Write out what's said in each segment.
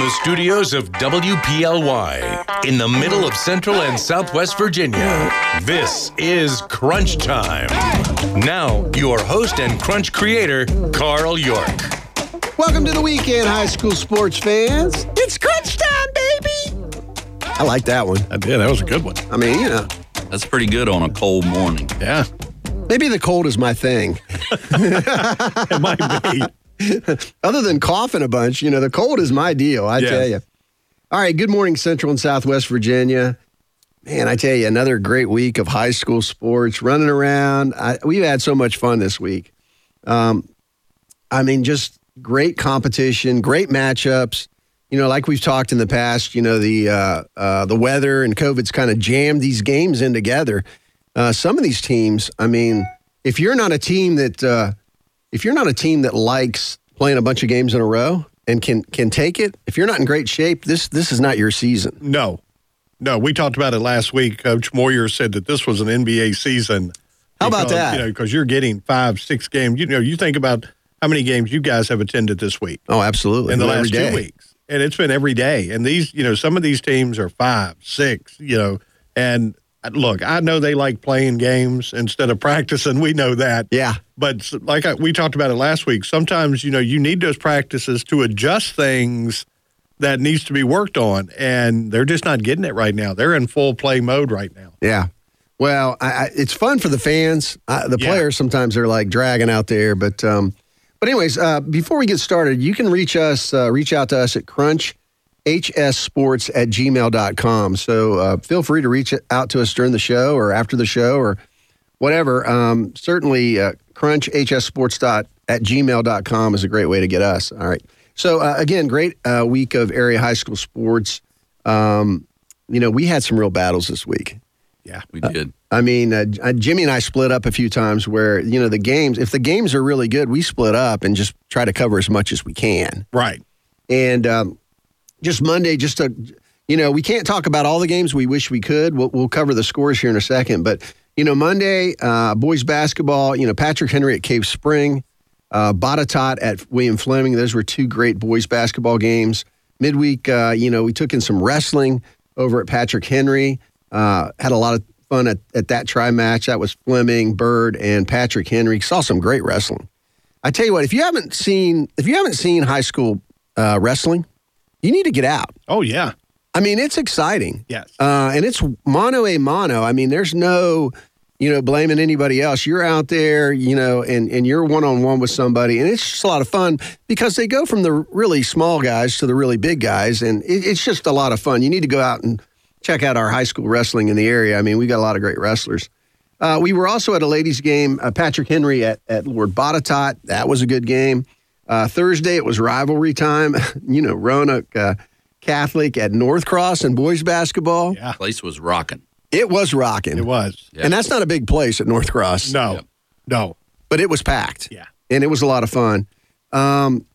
the studios of WPLY in the middle of Central and Southwest Virginia, this is Crunch Time. Now, your host and Crunch creator, Carl York. Welcome to the weekend, high school sports fans. It's crunch time, baby. I like that one. I did. That was a good one. I mean, you know, That's pretty good on a cold morning. Yeah. maybe the cold is my thing. It might be. Other than coughing a bunch, you know, the cold is my deal, I Yeah. tell you. All right, good morning, Central and Southwest Virginia. Man, I tell you, another great week of high school sports, running around. I, we've had so much fun this week. Um, I mean, just great competition, great matchups. You know, like we've talked in the past, you know, the uh, uh, the weather and COVID's kind of jammed these games in together. Uh, some of these teams, I mean, if you're not a team that uh, if you're not a team that likes playing a bunch of games in a row and can can take it, if you're not in great shape, this this is not your season. No. No, we talked about it last week. Coach Moyer said that this was an NBA season. How about because, that? You know, because you're getting five, six games. You know, you think about how many games you guys have attended this week Oh, absolutely. in the last two weeks. And it's been every day. And these, you know, some of these teams are five, six, you know, and look, I know they like playing games instead of practicing. We know that. Yeah. But like I, we talked about it last week, sometimes you know you need those practices to adjust things that needs to be worked on, and they're just not getting it right now. They're in full play mode right now. Yeah. Well, I, I, it's fun for the fans. The Yeah. players sometimes are like dragging out there, but um, but anyways, uh, before we get started, you can reach us, uh, reach out to us at crunch hssports at gmail.com. So uh, feel free to reach out to us during the show or after the show or whatever. Um, certainly, uh, crunchhssports dot at gmail.com is a great way to get us. All right. So, uh, again, great uh, week of area high school sports. Um, you know, we had some real battles this week. Yeah, We did. I mean, uh, uh, Jimmy and I split up a few times where, you know, the games, if the games are really good, we split up and just try to cover as much as we can. right. And um, just Monday, just to, you know, we can't talk about all the games we wish we could. We'll, we'll cover the scores here in a second. But, you know, Monday, uh, boys basketball, you know, Patrick Henry at Cave Spring, uh, Botetourt at William Fleming. Those were two great boys basketball games. Midweek, uh, you know, we took in some wrestling over at Patrick Henry. Uh, had a lot of fun at, at that try match. That was Fleming, Byrd, and Patrick Henry. Saw some great wrestling. I tell you what, if you haven't seen if you haven't seen high school uh, wrestling, you need to get out. Oh yeah, I mean, it's exciting. yes. Uh, and it's mono a mono. I mean, there's no, you know, blaming anybody else. You're out there, you know, and, and you're one on one with somebody. And it's just a lot of fun because they go from the really small guys to the really big guys. And it, it's just a lot of fun. You need to go out and check out our high school wrestling in the area. I mean, we got a lot of great wrestlers. Uh, we were also at a ladies' game, uh, Patrick Henry at, at Lord Botetourt. That was a good game. Uh, Thursday, it was rivalry time. you know, Roanoke uh, Catholic at North Cross and boys basketball. yeah, Place was rocking. It was rocking. it was. Yeah. And that's not a big place at North Cross, No, Yep. no. but it was packed. Yeah. And it was a lot of fun. Um,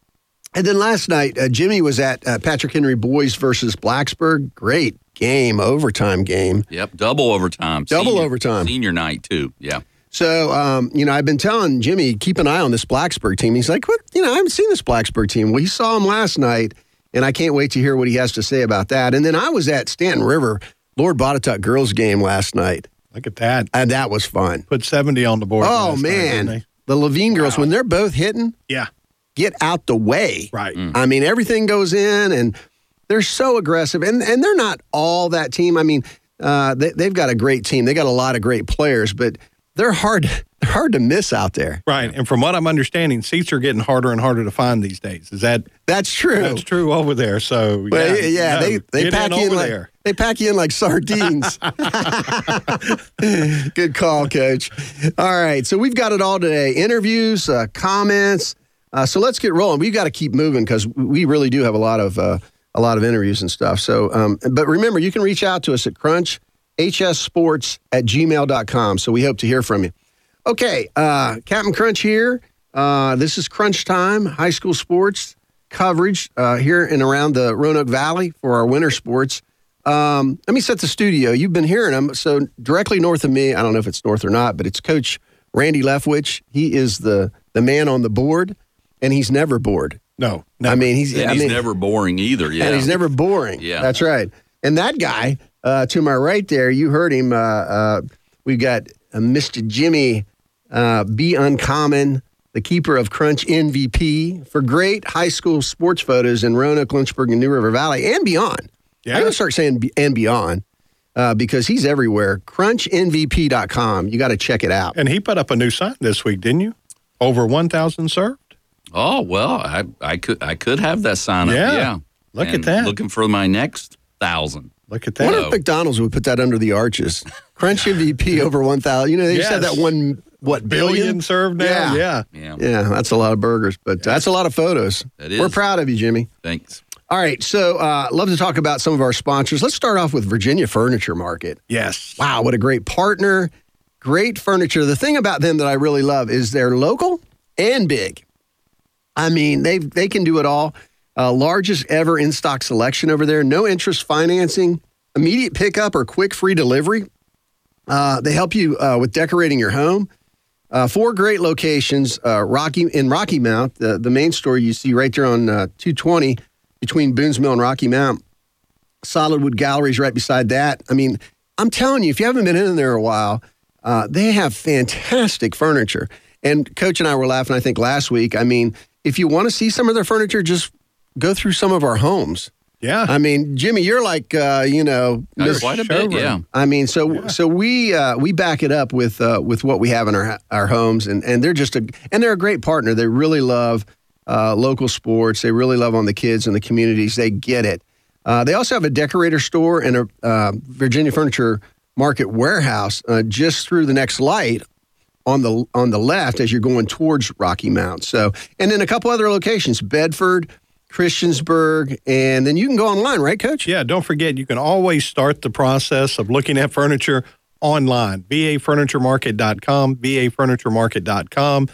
and then last night, uh, Jimmy was at uh, Patrick Henry Boys versus Blacksburg. Great game, overtime game. Yep. Double overtime. Double overtime. Senior night too. Yeah. So, um, you know, I've been telling Jimmy, keep an eye on this Blacksburg team. He's like, what? You know, I haven't seen this Blacksburg team. Well, he saw him last night, and I can't wait to hear what he has to say about that. And then I was at Stanton River, Lord Botetourt girls game last night, Look at that. and that was fun. Put seventy on the board. Oh, last night, man. The Levine girls, when they're both hitting, Yeah. get out the way. Right. I mean, everything goes in, and they're so aggressive, and and they're not all that team. I mean, uh, they, they've got a great team. They got a lot of great players, but they're hard they're hard to miss out there. Right. And from what I'm understanding, seats are getting harder and harder to find these days. Is that That's true. that's true over there? So Well, yeah, yeah, no, they they pack in you in like there. they pack you in like sardines. Good call, coach. All right, so we've got it all today: interviews, uh, comments. Uh, so let's get rolling. We've got to keep moving because we really do have a lot of uh, a lot of interviews and stuff. So, um, but remember, you can reach out to us at crunch hssports at gmail.com. So we hope to hear from you. Okay, uh, Captain Crunch here. Uh, this is Crunch Time, high school sports coverage uh, here and around the Roanoke Valley for our winter sports. Um, let me set the studio. You've been hearing them. So directly north of me, I don't know if it's north or not, but it's Coach Randy Leftwich. He is the the man on the board, and he's never bored. No, I mean, he's And I he's mean, never boring either. Yeah. and he's never boring. Yeah. that's right. And that guy uh, to my right there, you heard him. Uh, uh, we've got uh, Mr. Jimmy uh, B. Uncommon, the keeper of Crunch MVP for great high school sports photos in Roanoke, Lynchburg, and New River Valley and beyond. Yeah. I'm going to start saying be- and beyond uh, because he's everywhere. CrunchMVP.com. You got to check it out. and he put up a new sign this week, didn't you? Over 1,000 served. Oh well, I I could I could have that sign up. Yeah. Yeah. Look at that. Looking for my next thousand. Look at that. What that. if McDonald's would put that under the arches? Crunch MVP over 1,000. You know, they just had that one, what, Billion billion? served now? Yeah. Yeah. Yeah. Yeah, that's a lot of burgers, but that's a lot of photos. That is. We're proud of you, Jimmy. Thanks. All right, so uh, love to talk about some of our sponsors. Let's start off with Virginia Furniture Market. Yes. Wow, what a great partner! Great furniture. The thing about them that I really love is they're local and big. I mean, they they can do it all. Uh, largest ever in stock selection over there. No interest financing, immediate pickup or quick free delivery. Uh, they help you uh, with decorating your home. Uh, four great locations: uh, Rocky in Rocky Mount, the the main store you see right there on uh, 220 between Boone's Mill and Rocky Mount. Solidwood Galleries right beside that. I mean, I'm telling you, if you haven't been in there a while, they have fantastic furniture. And Coach and I were laughing, I think, last week. I mean, if you want to see some of their furniture, just go through some of our homes. Yeah. I mean, Jimmy, you're like, uh, you know, Miss- quite a bit. Yeah. I mean, so so we uh, we back it up with uh, with what we have in our our homes, and and they're just a and they're a great partner. They really love uh, local sports. They really love on the kids and the communities. They get it. Uh, they also have a decorator store and a uh, Virginia Furniture Market warehouse uh, just through the next light on the on the left as you're going towards Rocky Mount. So, and then a couple other locations: Bedford, Christiansburg, and then you can go online, right, Coach? Yeah, don't forget, you can always start the process of looking at furniture online. VAFurnitureMarket.com, VAFurnitureMarket.com.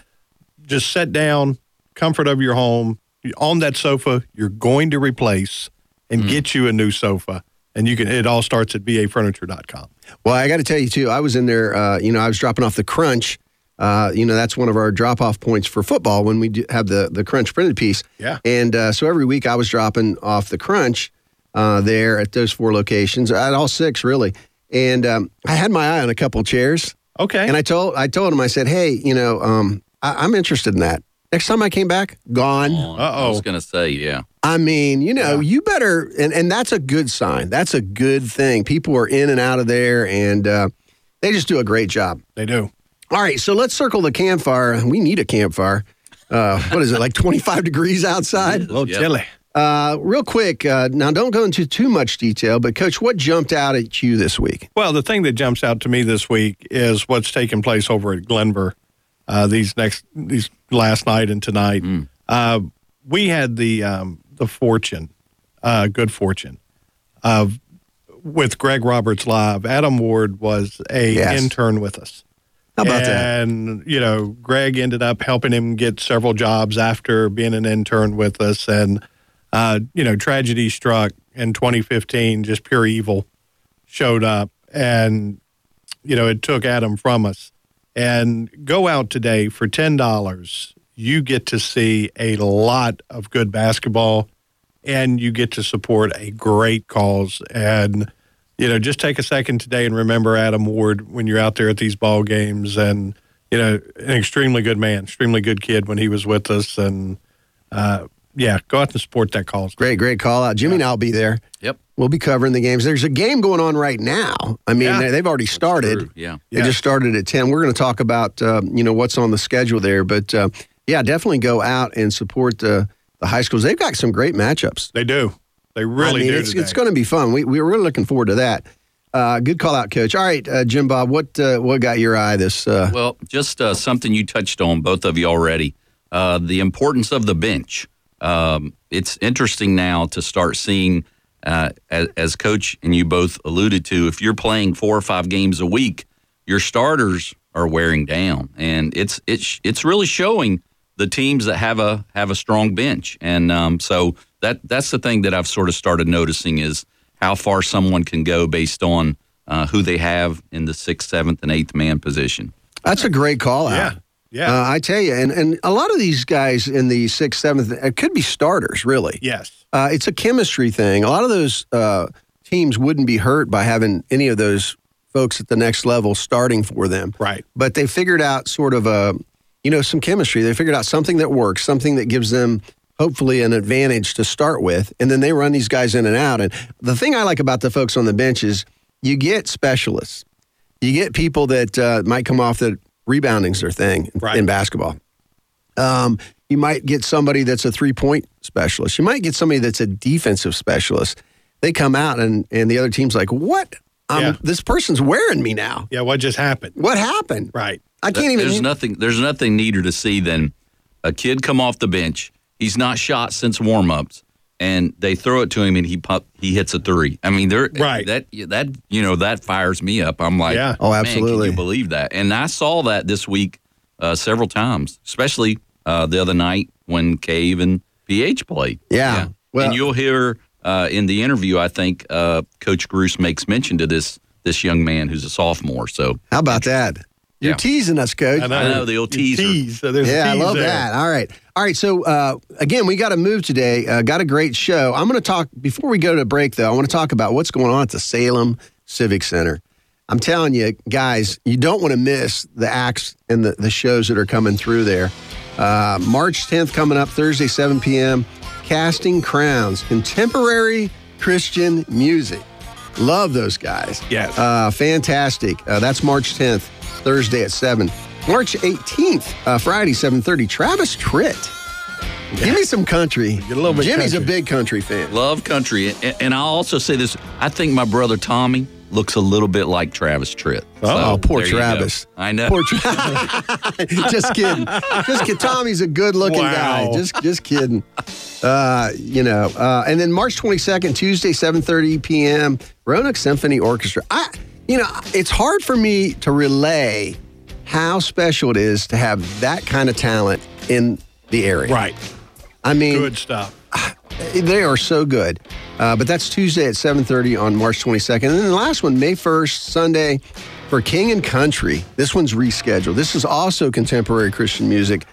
Just sit down, comfort of your home. On that sofa, you're going to replace and get you a new sofa. And you can. It all starts at VAFurniture.com. Well, I got to tell you too. I was in there. Uh, you know, I was dropping off the crunch. Uh, you know, that's one of our drop-off points for football when we do have the the crunch printed piece. Yeah. And uh, so every week I was dropping off the crunch uh, there at those four locations, at all six really. And um, I had my eye on a couple chairs, Okay. and I told I told him I said, hey, you know, um, I, I'm interested in that. Next time I came back, gone. I Uh-oh. was gonna say, yeah. I mean, you know, you better, and, and that's a good sign. That's a good thing. People are in and out of there, and uh, they just do a great job. they do. All right, so let's circle the campfire. We need a campfire. Uh, what is it, like 25 degrees outside? A little Yep. chilly. Uh, real quick, uh, now don't go into too much detail, but Coach, what jumped out at you this week? Well, the thing that jumps out to me this week is what's taking place over at Glenvar uh, these next these last night and tonight. Uh, we had the um, the fortune, uh, good fortune, of with Greg Roberts live. Adam Ward was a Yes. intern with us. How about that? and, you know, Greg ended up helping him get several jobs after being an intern with us. And, uh, you know, tragedy struck in 2015, just pure evil showed up. And, you know, it took Adam from us. And go out today for $10. You get to see a lot of good basketball and you get to support a great cause. And, you know, just take a second today and remember Adam Ward when you're out there at these ball games and, you know, an extremely good man, extremely good kid when he was with us. And, uh, yeah, go out and support that cause. Great, great call out. Jimmy and I'll be there. Yep. We'll be covering the games. There's a game going on right now. I mean, Yeah. they- they've already started. Yeah. They Yeah. just started at 10. We're going to talk about, uh, you know, what's on the schedule there. But uh, yeah, definitely go out and support the, the high schools. They've got some great matchups. They do. They really I mean, do. it's, it's going to be fun. We, we're really looking forward to that. Uh, good call out, coach. All right, uh, Jim Bob, what uh, what got your eye this? Uh, Well, just uh, something you touched on, both of you already. Uh, the importance of the bench. Um, it's interesting now to start seeing, uh, as, as coach and you both alluded to, if you're playing four or five games a week, your starters are wearing down, and it's it's it's really showing the teams that have a have a strong bench, and um, so that that's the thing that I've sort of started noticing is how far someone can go based on uh, who they have in the sixth, seventh, and eighth man position. that's a great call out. Yeah. Yeah. Uh, I tell you, and, and a lot of these guys in the sixth, seventh, it could be starters, really. yes. Uh, it's a chemistry thing. A lot of those uh, teams wouldn't be hurt by having any of those folks at the next level starting for them. Right. But they figured out sort of a, you know, some chemistry. They figured out something that works, something that gives them hopefully an advantage to start with, and then they run these guys in and out. And the thing I like about the folks on the bench is you get specialists. You get people that uh, might come off that rebounding's their thing Right. in basketball. Um, you might get somebody that's a three point specialist. You might get somebody that's a defensive specialist. They come out and and the other team's like, "What? Um, Yeah. This person's wearing me now. Yeah. What just happened? What happened? Right. I can't even." There's nothing. There's nothing neater to see than a kid come off the bench. He's not shot since warmups, and they throw it to him, and he pop, he hits a three. I mean, they're Right. That that you know that fires me up. I'm like, Yeah. Oh, absolutely. can you believe that? And I saw that this week uh, several times, especially uh, the other night when Cave and PH played. Yeah. Well- and you'll hear uh, in the interview. I think uh, Coach Bruce makes mention to this this young man who's a sophomore. So How about that? You're Yeah. teasing us, coach. I know, the old teaser. Tease. So there's a Yeah, I love there. that. All right. All right. So, uh, again, we got to move today. Uh, got a great show. I'm going to talk, before we go to break, though, I want to talk about what's going on at the Salem Civic Center. I'm telling you, guys, you don't want to miss the acts and the, the shows that are coming through there. Uh, March 10th coming up, Thursday, 7 p.m. Casting Crowns, contemporary Christian music. Love those guys. Yes. Uh, fantastic. Uh, that's March 10th, Thursday at 7. March 18th, uh, Friday, 7.30, Travis Tritt. Give me some country. Get a little bit Jimmy's a big country fan. Love country. And, and I'll also say this I think my brother Tommy looks a little bit like Travis Tritt. Oh, poor there you go. Travis. I know. Poor Tra- just kidding. Just kidding. Tommy's a good looking Wow. guy. Just just kidding. Uh, you know, uh, and then March 22nd, Tuesday, 7:30 p.m. Roanoke Symphony Orchestra. I, you know, it's hard for me to relay how special it is to have that kind of talent in the area. Right. I mean, Good stuff. they are so good. Uh, but that's Tuesday at 7.30 on March 22nd. And then the last one, May 1st, Sunday, for King and Country. This one's rescheduled. This is also contemporary Christian music.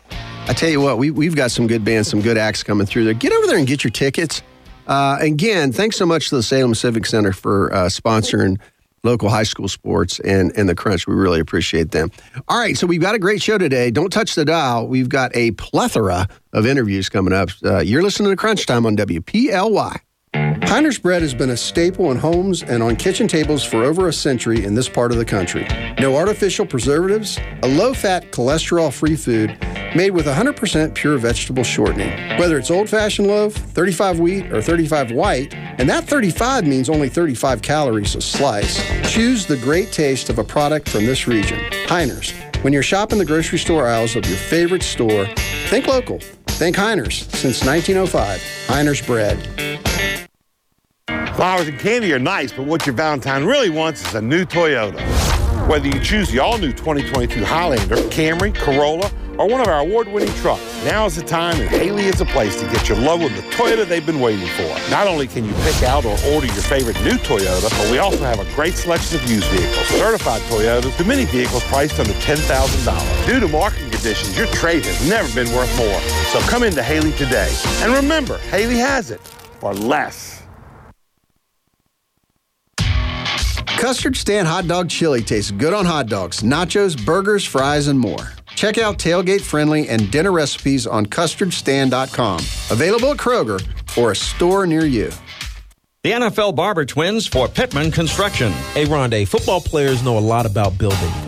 I tell you what, we, we've got some good bands, some good acts coming through there. Get over there and get your tickets. Uh, again, thanks so much to the Salem Civic Center for uh, sponsoring local high school sports and, and the Crunch. We really appreciate them. All right, so we've got a great show today. Don't touch the dial. We've got a plethora of interviews coming up. Uh, you're listening to Crunch Time on WPLY. Heiner's bread has been a staple in homes and on kitchen tables for over a century in this part of the country. No artificial preservatives, a low fat, cholesterol free food made with 100% pure vegetable shortening. Whether it's old fashioned loaf, 35 wheat, or 35 white, and that 35 means only 35 calories a slice, choose the great taste of a product from this region. Heiner's. When you're shopping the grocery store aisles of your favorite store, think local. Think Heiner's. Since 1905, Heiner's bread. Flowers and candy are nice, but what your Valentine really wants is a new Toyota. Whether you choose the all-new 2022 Highlander, Camry, Corolla, or one of our award-winning trucks, now is the time and Haley is the place to get your love with the Toyota they've been waiting for. Not only can you pick out or order your favorite new Toyota, but we also have a great selection of used vehicles, certified Toyotas, to many vehicles priced under $10,000. Due to market conditions, your trade has never been worth more. So come into Haley today. And remember, Haley has it for less. Custard Stand Hot Dog Chili tastes good on hot dogs, nachos, burgers, fries, and more. Check out tailgate friendly and dinner recipes on custardstand.com. Available at Kroger or a store near you. The NFL Barber Twins for Pittman Construction. Hey, Rondé, football players know a lot about building.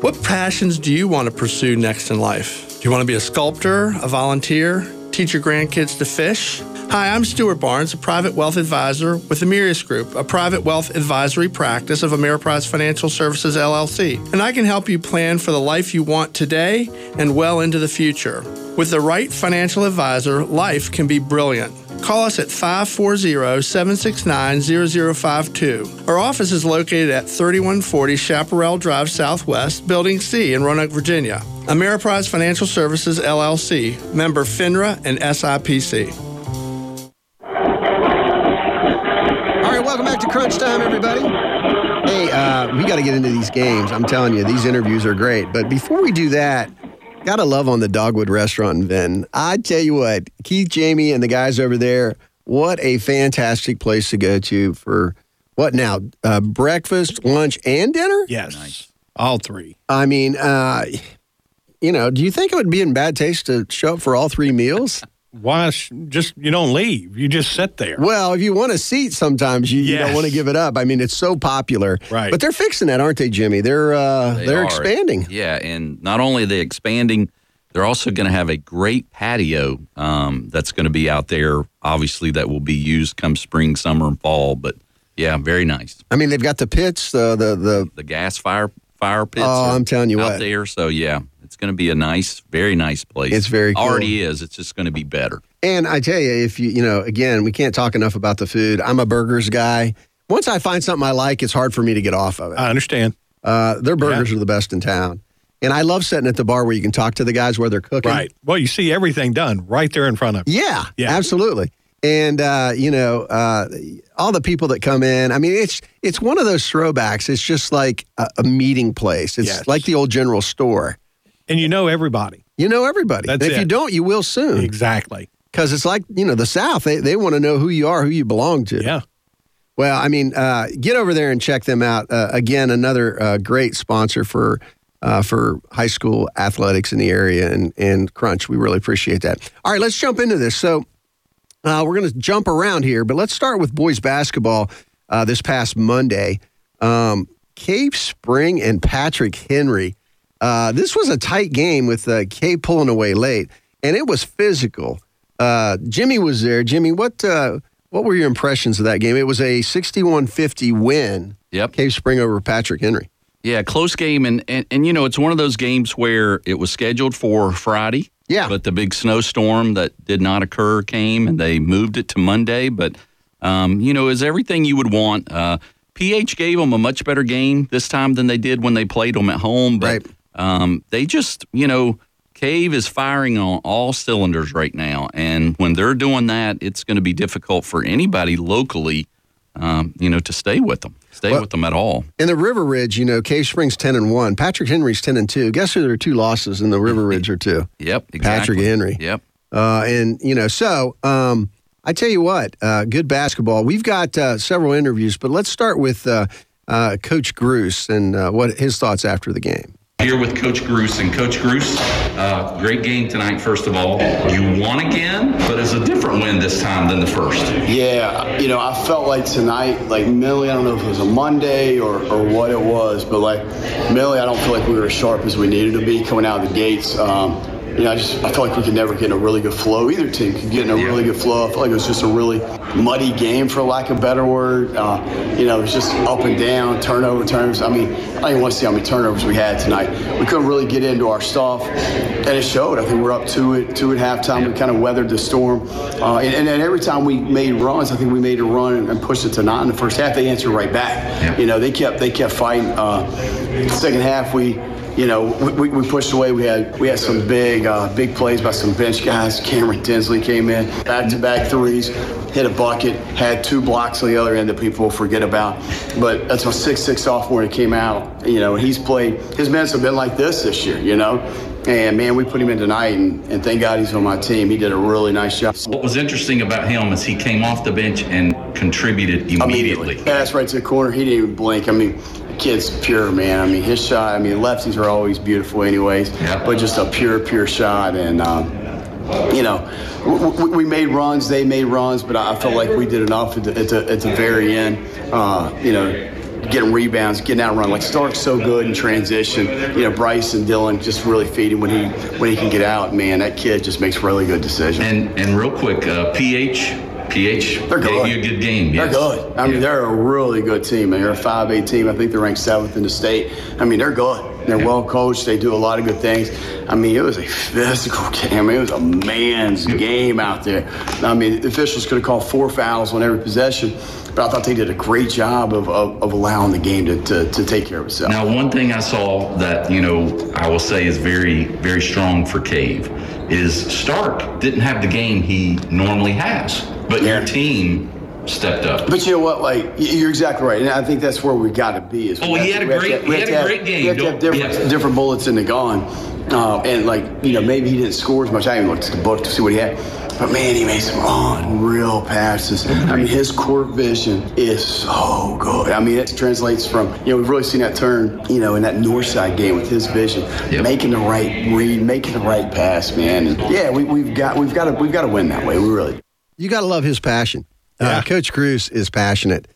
What passions do you want to pursue next in life? Do you want to be a sculptor, a volunteer, teach your grandkids to fish? Hi, I'm Stuart Barnes, a private wealth advisor with Amirius Group, a private wealth advisory practice of Ameriprise Financial Services LLC. And I can help you plan for the life you want today and well into the future. With the right financial advisor, life can be brilliant. Call us at 540 769 0052. Our office is located at 3140 Chaparral Drive Southwest, Building C in Roanoke, Virginia. Ameriprise Financial Services LLC, member FINRA and SIPC. All right, welcome back to Crunch Time, everybody. Hey, uh, we got to get into these games. I'm telling you, these interviews are great. But before we do that, gotta love on the Dogwood Restaurant in Vinton. I tell you what, Keith, Jamie, and the guys over there, what a fantastic place to go to for what now? Uh, breakfast, lunch, and dinner? Yes. All three. I mean, uh, you know, do you think it would be in bad taste to show up for all three meals? Why sh- just you don't leave? You just sit there. Well, if you want a seat, sometimes you, you don't want to give it up. I mean, it's so popular. Right. But they're fixing that, aren't they, Jimmy? They're uh, They they are are. expanding. Yeah, and not only are they expanding, they're also going to have a great patio um, that's going to be out there. Obviously, that will be used come spring, summer, and fall. But yeah, very nice. I mean, they've got the pits, the the the. The gas fire fire pits. Oh, I'm telling you out what. there. So yeah, it's going to be a nice, very nice place. It's very cool. already is. It's just going to be better. And I tell you, if you you know, again, we can't talk enough about the food. I'm a burgers guy. Once I find something I like, it's hard for me to get off of it. I understand. Uh, their burgers are the best in town. And I love sitting at the bar where you can talk to the guys where they're cooking. Right. Well, you see everything done right there in front of you. Yeah, Yeah. absolutely. And uh, you know, uh, all the people that come in. I mean, it's it's one of those throwbacks. It's just like a, a meeting place. It's Yes. like the old general store. And you know everybody. You know everybody. That's And if it. you don't, you will soon. Exactly. Because it's like you know the South. They they want to know who you are, who you belong to. Yeah. Well, I mean, uh, get over there and check them out. Uh, again, another uh, great sponsor for uh, for high school athletics in the area and and Crunch. We really appreciate that. All right, let's jump into this. So uh, we're going to jump around here, but let's start with boys basketball. Uh, this past Monday, um, Cave Spring and Patrick Henry. Uh, this was a tight game with uh, Cave pulling away late, and it was physical. Uh, Jimmy was there. Jimmy, what uh, what were your impressions of that game? It was a 61-50 win. Yep. Cave Spring over Patrick Henry. Yeah, close game, and, and and you know it's one of those games where it was scheduled for Friday. Yeah. But the big snowstorm that did not occur came, and they moved it to Monday. But um, you know, is everything you would want. Uh, PH gave them a much better game this time than they did when they played them at home. But Right. Um, they just, you know, Cave is firing on all cylinders right now, and when they're doing that, it's going to be difficult for anybody locally, um, you know, to stay with them, stay Well- with them at all. In the River Ridge, you know, Cave Spring's 10 and 1. Patrick Henry's 10 and 2. Guess who there are two losses in the River Ridge or two? Yep, exactly. Patrick Henry. Yep. Uh, and, you know, so um, I tell you what, uh, good basketball. We've got uh, several interviews, but let's start with uh, uh, Coach Bruce and uh, what his thoughts after the game. Here with Coach Gruce. And Coach Gruce, uh, great game tonight, first of all. You won again, but it's a different win this time than the first. Yeah, you know, I felt like tonight, like mentally, I don't know if it was a Monday or, or what it was, but like mentally, I don't feel like we were as sharp as we needed to be coming out of the gates. Um, you know, I just I felt like we could never get in a really good flow. Either team could get in a really good flow. I felt like it was just a really muddy game, for lack of a better word. Uh, you know, it was just up and down, turnover turns. I mean, I don't even want to see how many turnovers we had tonight. We couldn't really get into our stuff, and it showed. I think we're up two at two at halftime. We kind of weathered the storm, uh, and, and then every time we made runs, I think we made a run and, and pushed it to nine in the first half. They answered right back. You know, they kept they kept fighting. Uh, second half, we you know, we, we- we pushed away. We had we had some big uh, big plays by some bench guys. Cameron Tinsley came in, back to back threes, hit a bucket, had two blocks on the other end that people forget about. But that's a six six sophomore that came out. You know, he's played. His minutes have been like this this year. You know, and man, we put him in tonight, and, and thank God he's on my team. He did a really nice job. What was interesting about him is he came off the bench and contributed immediately. Pass right to the corner. He didn't even blink. I mean, kid's pure, man. I mean, his shot. I mean, lefties are always beautiful, anyways. Yeah. But just a pure, pure shot, and um, you know, w- w- we made runs. They made runs, but I felt like we did enough at the, at the, at the very end. Uh, you know. Getting rebounds, getting out run. Like Stark's so good in transition. You know, Bryce and Dylan just really feed him when he when he can get out. Man, that kid just makes really good decisions. And and real quick, uh, PH PH They're gave you a good game. They're good. I mean, they're a really good team. They're a 5A team. I think they're ranked seventh in the state. I mean, they're good. They're well coached. They do a lot of good things. I mean, it was a physical game. I mean, it was a man's game out there. I mean, the officials could have called four fouls on every possession, but I thought they did a great job of, of, of allowing the game to, to, to take care of itself. Now, one thing I saw that, you know, I will say is very, very strong for Cave is Stark didn't have the game he normally has, but your team stepped up. But you know what? Like you're exactly right, and I think that's where we got to be. Is Oh, he have had to- a have great- we he have had a have- great game. We have to have different, yeah. different bullets in the gun, uh, and like you know, maybe he didn't score as much. I even looked at the book to see what he had. But man, he made some unreal passes. I mean, his court vision is so good. I mean, it translates from you know we've really seen that turn you know in that north side game with his vision, making the right read, making the right pass, man. And yeah, we, we've got we've got to we've got to win that way. We really. You got to love his passion. Uh, Coach Cruz is passionate,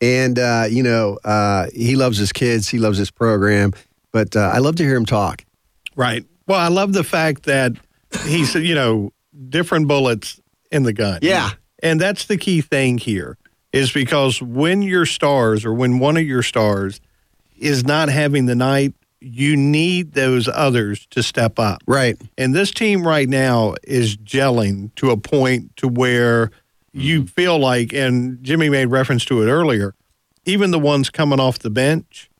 and uh, you know uh, he loves his kids. He loves his program. But uh, I love to hear him talk. Right. Well, I love the fact that he's, you know, different bullets in the gun. Yeah. And that's the key thing here is because when your stars or when one of your stars is not having the night, you need those others to step up. Right. And this team right now is gelling to a point to where you mm-hmm. feel like, and Jimmy made reference to it earlier, even the ones coming off the bench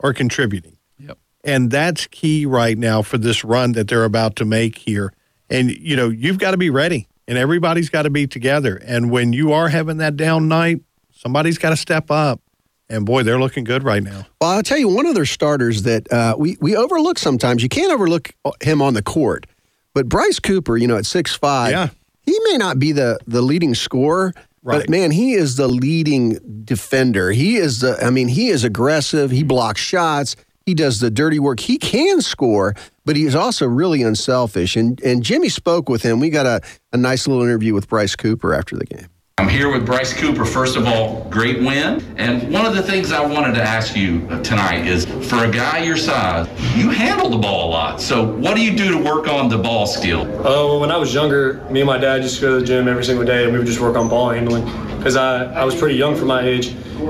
are contributing. Yep. And that's key right now for this run that they're about to make here. And, you know, you've got to be ready and everybody's got to be together. And when you are having that down night, somebody's got to step up. And boy, they're looking good right now. Well, I'll tell you one of their starters that uh, we we overlook sometimes. You can't overlook him on the court, but Bryce Cooper, you know, at six five, Yeah. he may not be the the leading scorer, Right. but man, he is the leading defender. He is the. I mean, he is aggressive. He blocks shots. He does the dirty work. He can score, but he is also really unselfish. And and Jimmy spoke with him. We got a, a nice little interview with Bryce Cooper after the game. I'm here with Bryce Cooper. First of all, great win. And one of the things I wanted to ask you tonight is for a guy your size, you handle the ball a lot. So, what do you do to work on the ball skill? Uh, well, when I was younger, me and my dad used to go to the gym every single day, and we would just work on ball handling. Because I, I was pretty young for my age,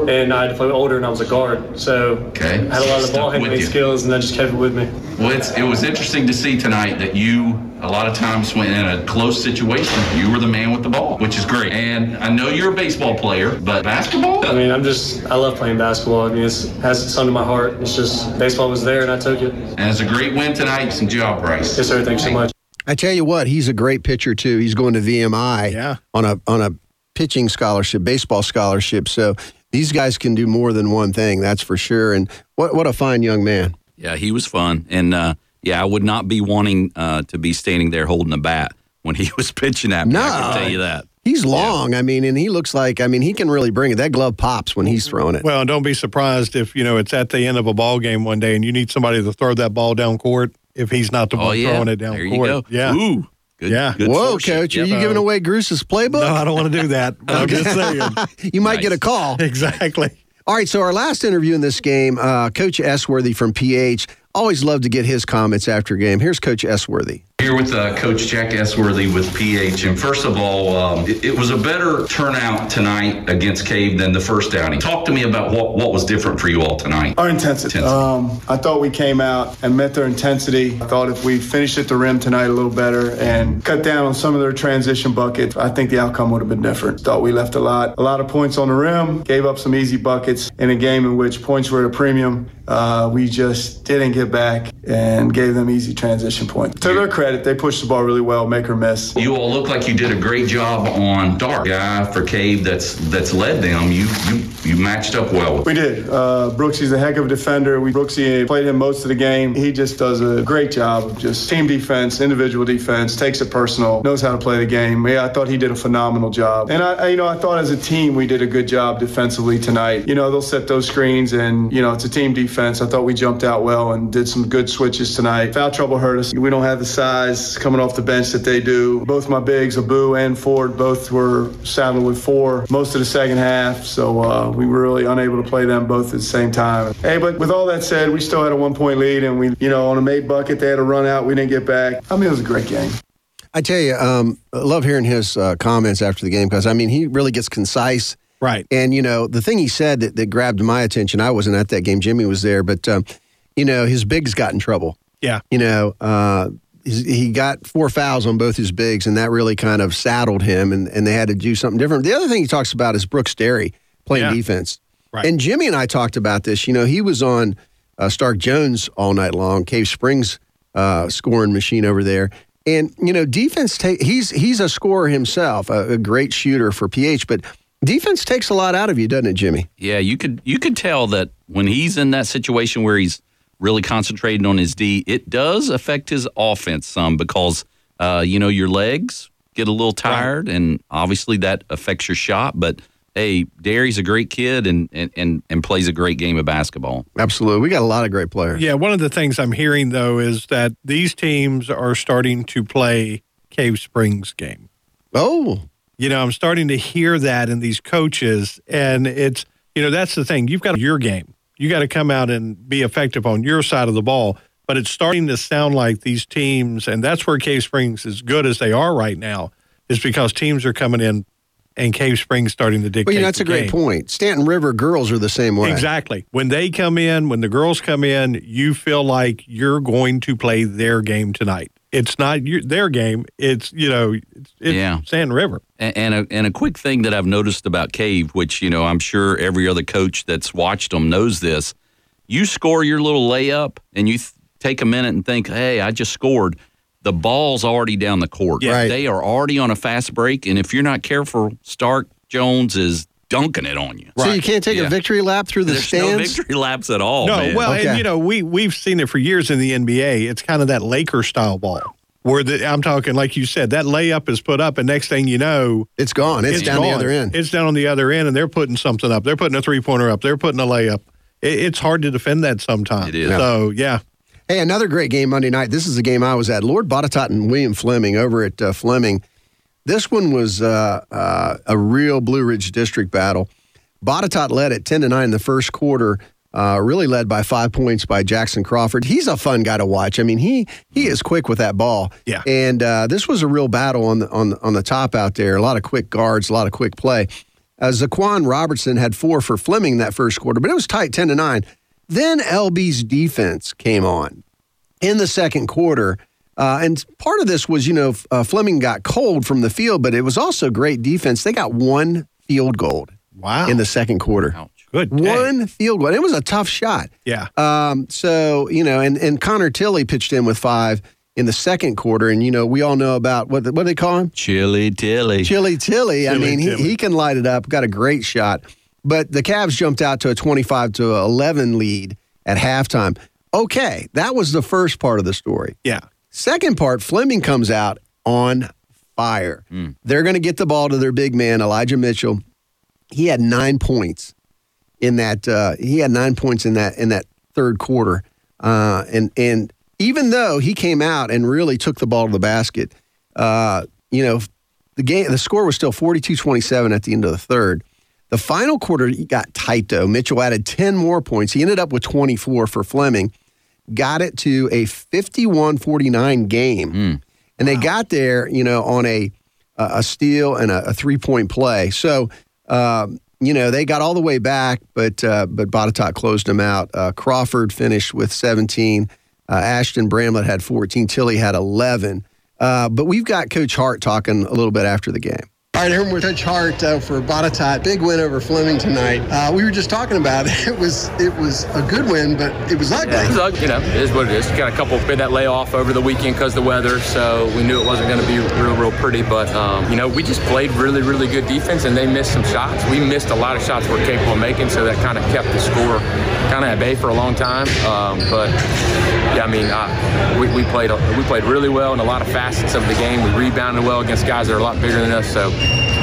and I had to play older, and I was a guard. So Okay. I had a lot of Stuck ball handling skills, and that just kept it with me. Well, it's, it was interesting to see tonight that you, a lot of times when in a close situation, you were the man with the ball, which is great. And I know you're a baseball player, but basketball? I mean, I'm just, I love playing basketball. I mean, it's, it has its to my heart. It's just, baseball was there, and I took it. And it's a great win tonight. Some job, Bryce. Yes, sir. Thanks so much. I tell you what, he's a great pitcher too. He's going to VMI Yeah. on a on a pitching scholarship, baseball scholarship. So these guys can do more than one thing, that's for sure. And what what a fine young man. Yeah, he was fun. And uh, yeah, I would not be wanting uh, to be standing there holding a bat when he was pitching at me. No, I can tell you that. He's long. I mean, and he looks like I mean, he can really bring it. That glove pops when he's throwing it. Well, and don't be surprised if, you know, it's at the end of a ball game one day and you need somebody to throw that ball down court if he's not the Oh, one yeah. throwing it down there court. you go. Yeah. Ooh. Good, Yeah. good Whoa, fortune. coach, are Yep. you giving away Gruce's playbook? No, I don't want to do that. I'm just saying. you might Nice. get a call. Exactly. All right, so our last interview in this game, uh, Coach Worthy from PH. Always love to get his comments after a game. Here's Coach Esworthy. Here with uh, Coach Jack Esworthy with PH. And first of all, um, it, it was a better turnout tonight against Cave than the first outing. Talk to me about what, what was different for you all tonight. Our intensity. Intensity. Um, I thought we came out and met their intensity. I thought if we finished at the rim tonight a little better and cut down on some of their transition buckets, I think the outcome would have been different. Thought we left a lot, a lot of points on the rim, gave up some easy buckets in a game in which points were at a premium. Uh, we just didn't get back and gave them easy transition points. To their credit, they pushed the ball really well, make or miss. You all look like you did a great job on Stark, guy for Cave that's that's led them. You you, you matched up well. We did. Uh, Brooksy's a heck of a defender. We Brooksy played him most of the game. He just does a great job of just team defense, individual defense, takes it personal, knows how to play the game. Yeah, I thought he did a phenomenal job. And I, I- you know, I thought as a team we did a good job defensively tonight. You know, they'll set those screens, and you know, it's a team defense. I thought we jumped out well and did some good switches tonight. Foul trouble hurt us. We don't have the size coming off the bench that they do. Both my bigs, Abu and Ford, both were saddled with four most of the second half. So uh, we were really unable to play them both at the same time. Hey, but with all that said, we still had a one point lead, and we, you know, on a made bucket, they had a run out. We didn't get back. I mean, it was a great game. I tell you, um, I love hearing his uh, comments after the game because I mean he really gets concise. Right. And you know the thing he said that, that grabbed my attention. I wasn't at that game. Jimmy was there, but um, you know, his bigs got in trouble. Yeah. You know, uh, he's- he got four fouls on both his bigs, and that really kind of saddled him, and, and they had to do something different. The other thing he talks about is Brooks Derry playing Yeah. defense. Right. And Jimmy and I talked about this. You know, he was on uh, Stark Jones all night long, Cave Springs uh, scoring machine over there. And you know, defense. Ta- he's he's a scorer himself, a, a great shooter for PH, but defense takes a lot out of you, doesn't it, Jimmy? Yeah, you could you could tell that when he's in that situation where he's really concentrating on his D, it does affect his offense some because uh, you know your legs get a little tired, and obviously that affects your shot. But hey, Derry's a great kid and and and, and plays a great game of basketball. Absolutely, we got a lot of great players. Yeah, one of the things I'm hearing though is that these teams are starting to play Cave Springs game. Oh, You know, I'm starting to hear that in these coaches, and it's you know that's the thing. You've got your game. You got to come out and be effective on your side of the ball. But it's starting to sound like these teams, and that's where Cave Springs is good as they are right now, is because teams are coming in, and Cave Springs starting to dictate. well, you know, that's a great point. Stanton River girls are the same way. Exactly. When they come in, when the girls come in, you feel like you're going to play their game tonight. It's not your, their game. It's you know, it's, it's Yeah. Sand River. And, and a, and a quick thing that I've noticed about Cave, which you know I'm sure every other coach that's watched them knows this. You score your little layup, and you th- take a minute and think, "Hey, I just scored." The ball's already down the court. Yeah. Right. They are already on a fast break, and if you're not careful, Stark Jones is dunking it on you. So you can't take Yeah. a victory lap through the There's stands. no victory laps at all. no, man. well, Okay. and you know, we we've seen it for years in the NBA. It's kind of that Laker style ball where the, I'm talking, like you said, that layup is put up, and next thing you know, It's gone. It's, down the other end. It's down on the other end, and they're putting something up. They're putting a three pointer up. They're putting a layup. It, it's hard to defend that sometimes. It is. So yeah, Hey, another great game Monday night. This is a game I was at. Lord Botetourt and William Fleming over at uh, Fleming. This one was uh, uh, a real Blue Ridge District battle. Botetourt led at 10 to 9 in the first quarter, uh, really led by five points by Jackson Crawford. He's a fun guy to watch. I mean, he he is quick with that ball. Yeah. And uh, this was a real battle on the, on, the- on the top out there. A lot of quick guards, a lot of quick play. Uh, Zaquan Robertson had four for Fleming that first quarter, but it was tight 10 to 9. Then LB's defense came on in the second quarter. Uh, and part of this was, you know, uh, Fleming got cold from the field, but it was also great defense. They got one field goal wow, in the second quarter. Ouch. good day. One field goal. It was a tough shot. Yeah, Um, so, you know, and, and Connor Tilley pitched in with five in the second quarter. And, you know, we all know about what, what do they call him? Chili Tilly. Chili Tilly. I Chili mean, he, he can light it up. Got a great shot. But the Cavs jumped out to a 25 to 11 lead at halftime. Okay, that was the first part of the story. yeah. Second part, Fleming comes out on fire. They're going to get the ball to their big man, Elijah Mitchell. He had nine points in that. Uh, he had nine points in that in that third quarter, uh, and and even though he came out and really took the ball to the basket, uh, you know, the game the score was still 42-27 at the end of the third. The final quarter got tight though. Mitchell added 10 more points. He ended up with 24 for Fleming got it to a 51-49 game. And they got there, you know, on a a steal and a, a three-point play. So, um, you know, they got all the way back, but uh, but Botetourt closed them out. Uh, Crawford finished with 17. Uh, Ashton Bramlett had 14. Tilly had 11. Uh, but we've got Coach Hart talking a little bit after the game. All right, here with Coach Hart uh, for Botetourt. Big win over Fleming tonight. Uh, we were just talking about it. It was it was a good win, but it was ugly. Yeah, it's ugly, you know, it is what it is. Got a couple, had that layoff over the weekend because the weather, so we knew it wasn't going to be real, real pretty. But, um, you know, we just played really, really good defense, and they missed some shots. We missed a lot of shots we're capable of making, so that kind of kept the score kind of at bay for a long time. Um, but, I mean, uh, we, we, played, we played really well in a lot of facets of the game. We rebounded well against guys that are a lot bigger than us, so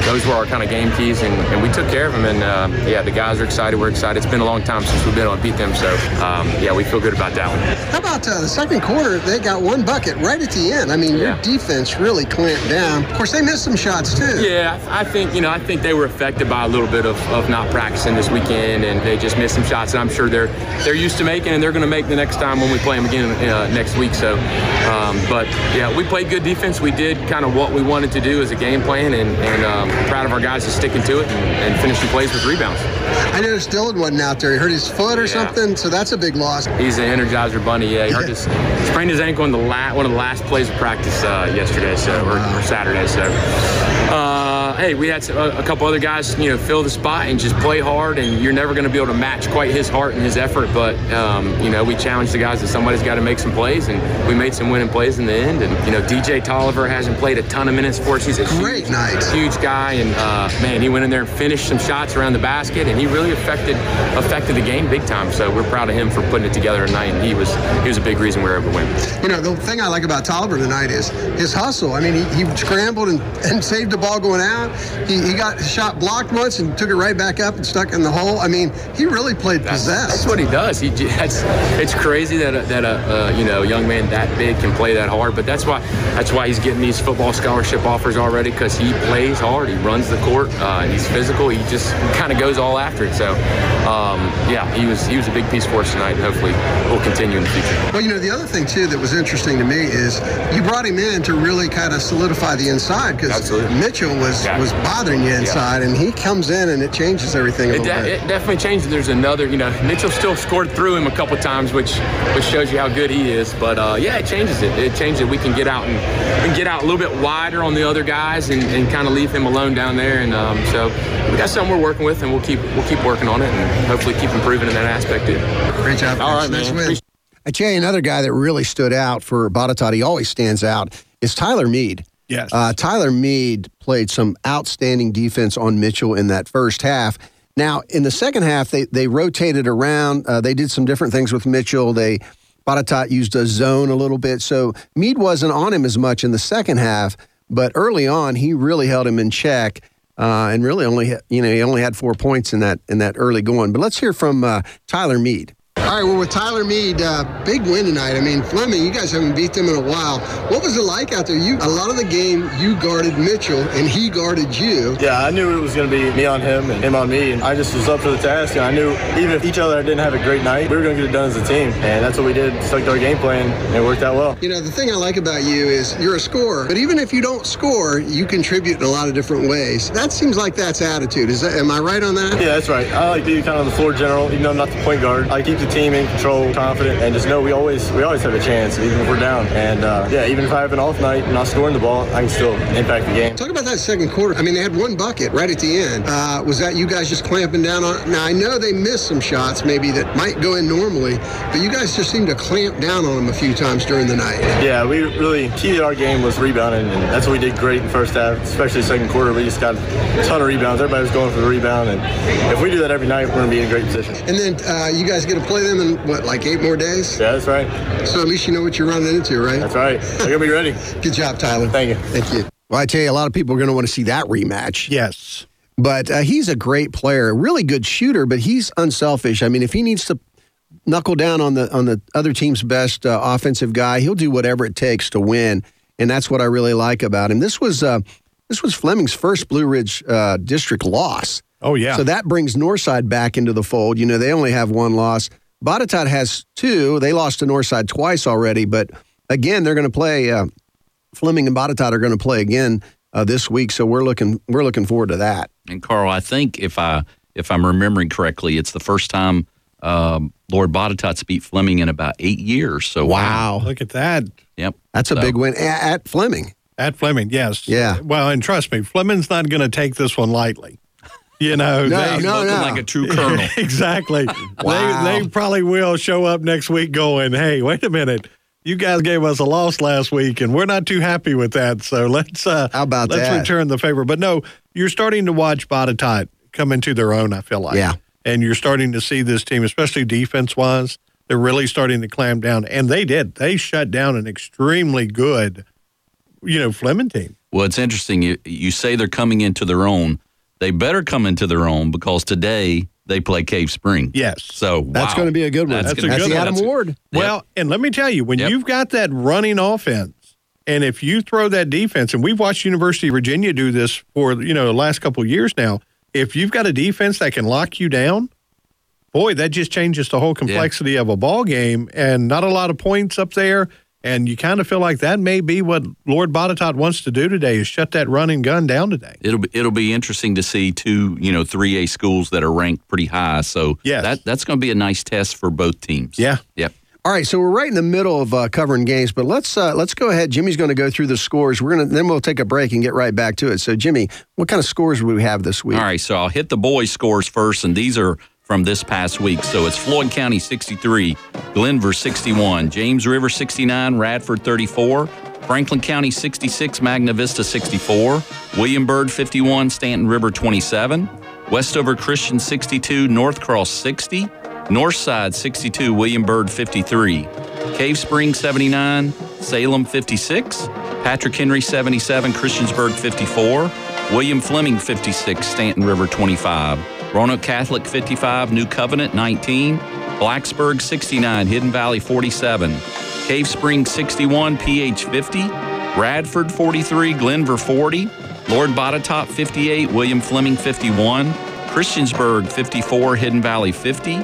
those were our kind of game keys, and, and we took care of them. And uh, yeah, the guys are excited. We're excited. It's been a long time since we've been able to beat them, so um, yeah, we feel good about that one. How about uh, the second quarter? They got one bucket right at the end. I mean, your defense really clamped down. Of course, they missed some shots too. Yeah, I I think you know I think they were affected by a little bit of, of not practicing this weekend, and they just missed some shots. And I'm sure they're they're used to making, and they're going to make the next time when we play them again uh, next week. So, um, but yeah, we played good defense. We did kind of what we wanted to do as a game plan, and, and um, proud of our guys for sticking to it and, and finishing plays with rebounds. I noticed Dylan wasn't out there. He hurt his foot or Yeah. something, so that's a big loss. He's an Energizer bunny. Yeah, he hurt his sprained his ankle in the la- one of the last plays of practice uh, yesterday, so or, or Saturday. So, uh, hey, we had a, couple other guys, you know, fill the spot and just play hard. And you're never going to be able to match quite his heart and his effort. But um, you know, we challenged the guys that somebody's got to make some plays, and we made some winning plays in the end. And you know, DJ Tolliver hasn't played a ton of minutes for us. He's a Great huge, night. huge guy, and uh, man, he went in there and finished some shots around the basket, and he really affected affected the game big time. So we're proud of him for putting it together tonight, and he was he was a big reason we were able to win. You know, the thing I like about Tolliver tonight is his hustle. I mean, he, he scrambled and, and saved the ball going out. He, he got shot blocked once and took it right back up and stuck in the hole. I mean, he really played possessed. That's what he does. He that's, it's crazy that a, that a uh, you know young man that big can play that hard. But that's why that's why he's getting these football scholarship offers already because he plays hard. He runs the court. Uh, he's physical. He just kind of goes all after it. So um, yeah, he was he was a big piece for us tonight. And hopefully we'll continue in the future. Well, you know, the other thing too that was interesting to me is you brought him in to really kind of solidify the inside because Mitchell was Yeah. was bothering you inside, and he comes in and it changes everything a It, de- bit. it definitely changes. There's another, you know, Mitchell still scored through him a couple times, which which shows you how good he is. But uh, yeah, it changes it. It changes it. We can get out and, and get out a little bit wider on the other guys and, and kind of leave him alone down there. And um, so we got something we're working with, and we'll keep we'll keep working on it and hopefully keep improving in that aspect too. Great job. All guys. right, Nice man. win. I tell you, another guy that really stood out for Botetourt, he always stands out, is Tyler Mead. Yes. Uh, Tyler Mead played some outstanding defense on Mitchell in that first half. Now, in the second half, they, they rotated around. Uh, they did some different things with Mitchell. They Botetourt used a zone a little bit. So Mead wasn't on him as much in the second half, but early on, he really held him in check. Uh, and really only, you know, he only had four points in that in that early going. But let's hear from uh, Tyler Mead. All right, well, with Tyler Mead, uh, big win tonight. I mean, Fleming, you guys haven't beat them in a while. What was it like out there? You a lot of the game, you guarded Mitchell, and he guarded you. Yeah, I knew it was going to be me on him and him on me, and I just was up for the task. And I knew even if each other didn't have a great night, we were going to get it done as a team, and that's what we did. Stuck to our game plan, and it worked out well. You know, the thing I like about you is you're a scorer, but even if you don't score, you contribute in a lot of different ways. That seems like that's attitude. Is that? Am I right on that? Yeah, that's right. I like being kind of the floor general, even though I'm not the point guard. I keep the team in control, confident, and just know we always we always have a chance, even if we're down. And uh, yeah, even if I have an off night and not scoring the ball, I can still impact the game. Talk about that second quarter. I mean, they had one bucket right at the end. Uh, was that you guys just clamping down on it? Now, I know they missed some shots maybe that might go in normally, but you guys just seemed to clamp down on them a few times during the night. Yeah, we really key to our game was rebounding, and that's what we did great in the first half, especially second quarter. We just got a ton of rebounds. Everybody was going for the rebound, and if we do that every night, we're gonna be in a great position. And then uh, you guys get a play them in what, like eight more days? Yeah, that's right. So at least you know what you're running into, right? That's right. I gotta be ready. Good job, Tyler. Thank you. Thank you. Well, I tell you, a lot of people are going to want to see that rematch. Yes. But uh, he's a great player, a really good shooter, but he's unselfish. I mean, if he needs to knuckle down on the on the other team's best uh, offensive guy, he'll do whatever it takes to win, and that's what I really like about him. This was uh, this was Fleming's first Blue Ridge uh, district loss. Oh yeah. So that brings Northside back into the fold. You know, they only have one loss. Botetourt has two. They lost to Northside twice already, but again, they're going to play. Uh, Fleming and Botetourt are going to play again uh, this week, so we're looking we're looking forward to that. And Carl, I think if I if I'm remembering correctly, it's the first time um, Lord Botetourt's beat Fleming in about eight years. So Wow. Look at that. Yep. That's a big win a- at Fleming. At Fleming, yes. Yeah. Well, and trust me, Fleming's not going to take this one lightly. You know, No, they, no, Looking no. like a true colonel. exactly. Wow. They, they probably will show up next week going, hey, wait a minute. You guys gave us a loss last week, and we're not too happy with that. So let's uh, How about let's that? return the favor. But no, you're starting to watch Botetourt come into their own. I feel like, Yeah. and you're starting to see this team, especially defense wise, they're really starting to clamp down, and they did. They shut down an extremely good, you know, Fleming team. Well, it's interesting. You, you say they're coming into their own. They better come into their own because today they play Cave Spring. Yes. So That's going to be a good one. That's That's, a good the one. Adam That's a- Ward. Yep. Well, and let me tell you, when Yep. you've got that running offense, and if you throw that defense, and we've watched University of Virginia do this for you know the last couple of years now. If you've got a defense that can lock you down, boy, that just changes the whole complexity of a ball game. And not a lot of points up there. And you kind of feel like that may be what Lord Botetourt wants to do today is shut that running gun down today. It'll be it'll be interesting to see two you know three A schools that are ranked pretty high. So Yes. that that's going to be a nice test for both teams. Yeah. Yep. All right, so we're right in the middle of uh, covering games, but let's uh, let's go ahead. Jimmy's going to go through the scores. We're going to then we'll take a break and get right back to it. So, Jimmy, what kind of scores do we have this week? All right, so I'll hit the boys' scores first, and these are from this past week. So it's Floyd County 63, Glenvar 61, James River 69, Radford 34, Franklin County 66, Magna Vista 64, William Byrd 51, Staunton River 27, Westover Christian 62, North Cross 60, Northside 62, William Byrd 53, Cave Spring 79, Salem 56, Patrick Henry 77, Christiansburg 54, William Fleming 56, Staunton River 25, Roanoke Catholic 55, New Covenant 19, Blacksburg 69, Hidden Valley 47, Cave Spring 61, PH 50, Radford 43, Glenvar 40, Lord Botetourt 58, William Fleming 51, Christiansburg 54, Hidden Valley 50,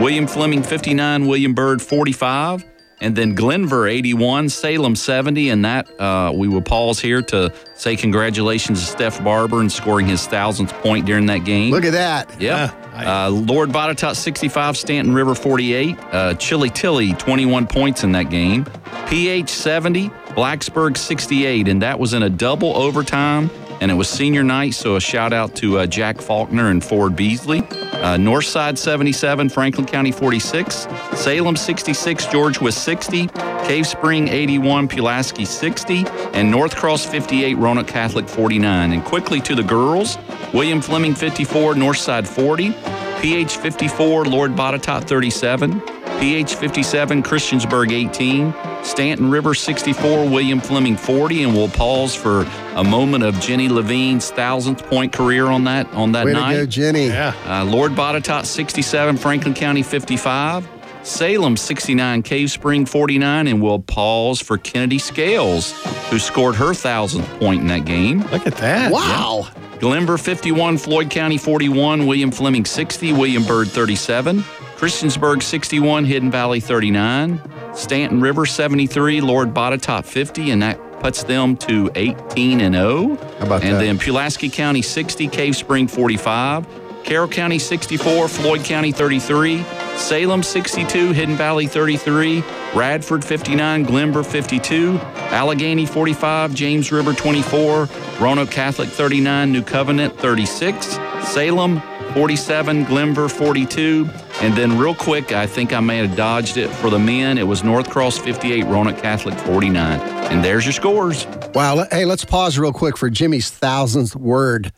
William Fleming 59, William Byrd 45, and then Glenvar 81, Salem 70. And that uh, we will pause here to say congratulations to Steph Barber and scoring his thousandth point during that game. Look at that. Yeah. Uh, Lord Botetourt 65, Staunton River 48, uh, Chili Tilly 21 points in that game, PH 70, Blacksburg 68, and that was in a double overtime. And it was senior night, so a shout out to uh, Jack Faulkner and Ford Beasley. Uh, Northside 77, Franklin County 46, Salem 66, George was 60, Cave Spring 81, Pulaski 60, and North Cross 58, Roanoke Catholic 49. And quickly to the girls, William Fleming 54, Northside 40, PH 54, Lord Botetourt 37, PH 57, Christiansburg 18, Staunton River 64, William Fleming 40, and we'll pause for a moment of Jenny Levine's thousandth point career on that on that Way night. to go, Jenny. Yeah. Uh, Lord Botetourt 67, Franklin County 55, Salem 69, Cave Spring 49, and we'll pause for Kennedy Scales, who scored her thousandth point in that game. Look at that. Wow. Glenvar 51, Floyd County 41, William Fleming 60, William Byrd 37, Christiansburg 61, Hidden Valley 39, Staunton River 73, Lord Botetourt 50, and that puts them to 18 and 0. How about and that? then Pulaski County 60, Cave Spring 45, Carroll County 64, Floyd County 33, Salem 62, Hidden Valley 33, Radford 59, Glenvar 52, Alleghany 45, James River 24, Roanoke Catholic 39, New Covenant 36, Salem 47, Glenvar 42, and then real quick, I think I may have dodged it for the men. It was North Cross 58, Roanoke Catholic 49. And there's your scores. Wow. Hey, let's pause real quick for Jimmy's thousandth word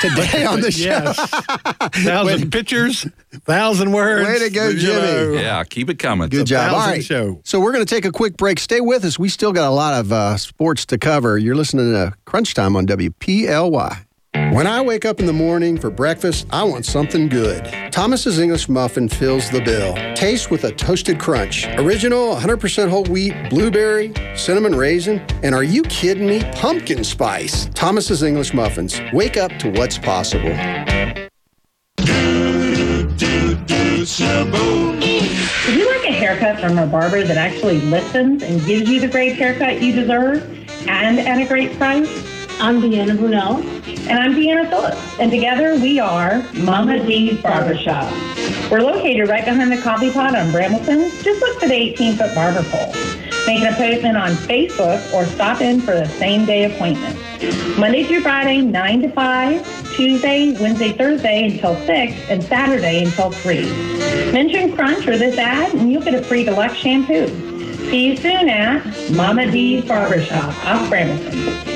today on the show. Yes. thousand pictures, thousand words. Way to go, Jimmy. know. Yeah, keep it coming. Good job. All thousand right. show. So we're going to take a quick break. Stay with us. We still got a lot of uh, sports to cover. You're listening to Crunch Time on WPLY. When I wake up in the morning for breakfast, I want something good. Thomas's English Muffin fills the bill. Taste with a toasted crunch. Original, 100% whole wheat, blueberry, cinnamon raisin, and are you kidding me? Pumpkin spice. Thomas's English Muffins. Wake up to what's possible. Would you like a haircut from a barber that actually listens and gives you the great haircut you deserve and at a great price? I'm Deanna Brunel. And I'm Deanna Phillips. And together we are Mama D's Barbershop. We're located right behind the coffee pot on Brambleton. Just look for the 18 foot barber pole. Make an appointment on Facebook or stop in for the same day appointment. Monday through Friday, 9 to 5, Tuesday, Wednesday, Thursday until 6, and Saturday until 3. Mention Crunch or this ad, and you'll get a free deluxe shampoo. See you soon at Mama D's Barbershop off Brambleton.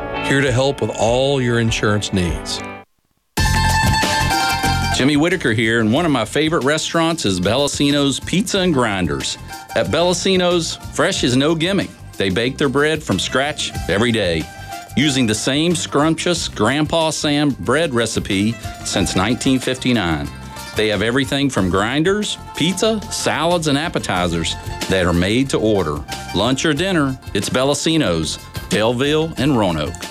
here to help with all your insurance needs. Jimmy Whitaker here, and one of my favorite restaurants is Bellacino's Pizza and Grinders. At Bellacino's, fresh is no gimmick. They bake their bread from scratch every day, using the same scrumptious Grandpa Sam bread recipe since 1959. They have everything from grinders, pizza, salads, and appetizers that are made to order. Lunch or dinner, it's Bellacino's, Belleville, and Roanoke.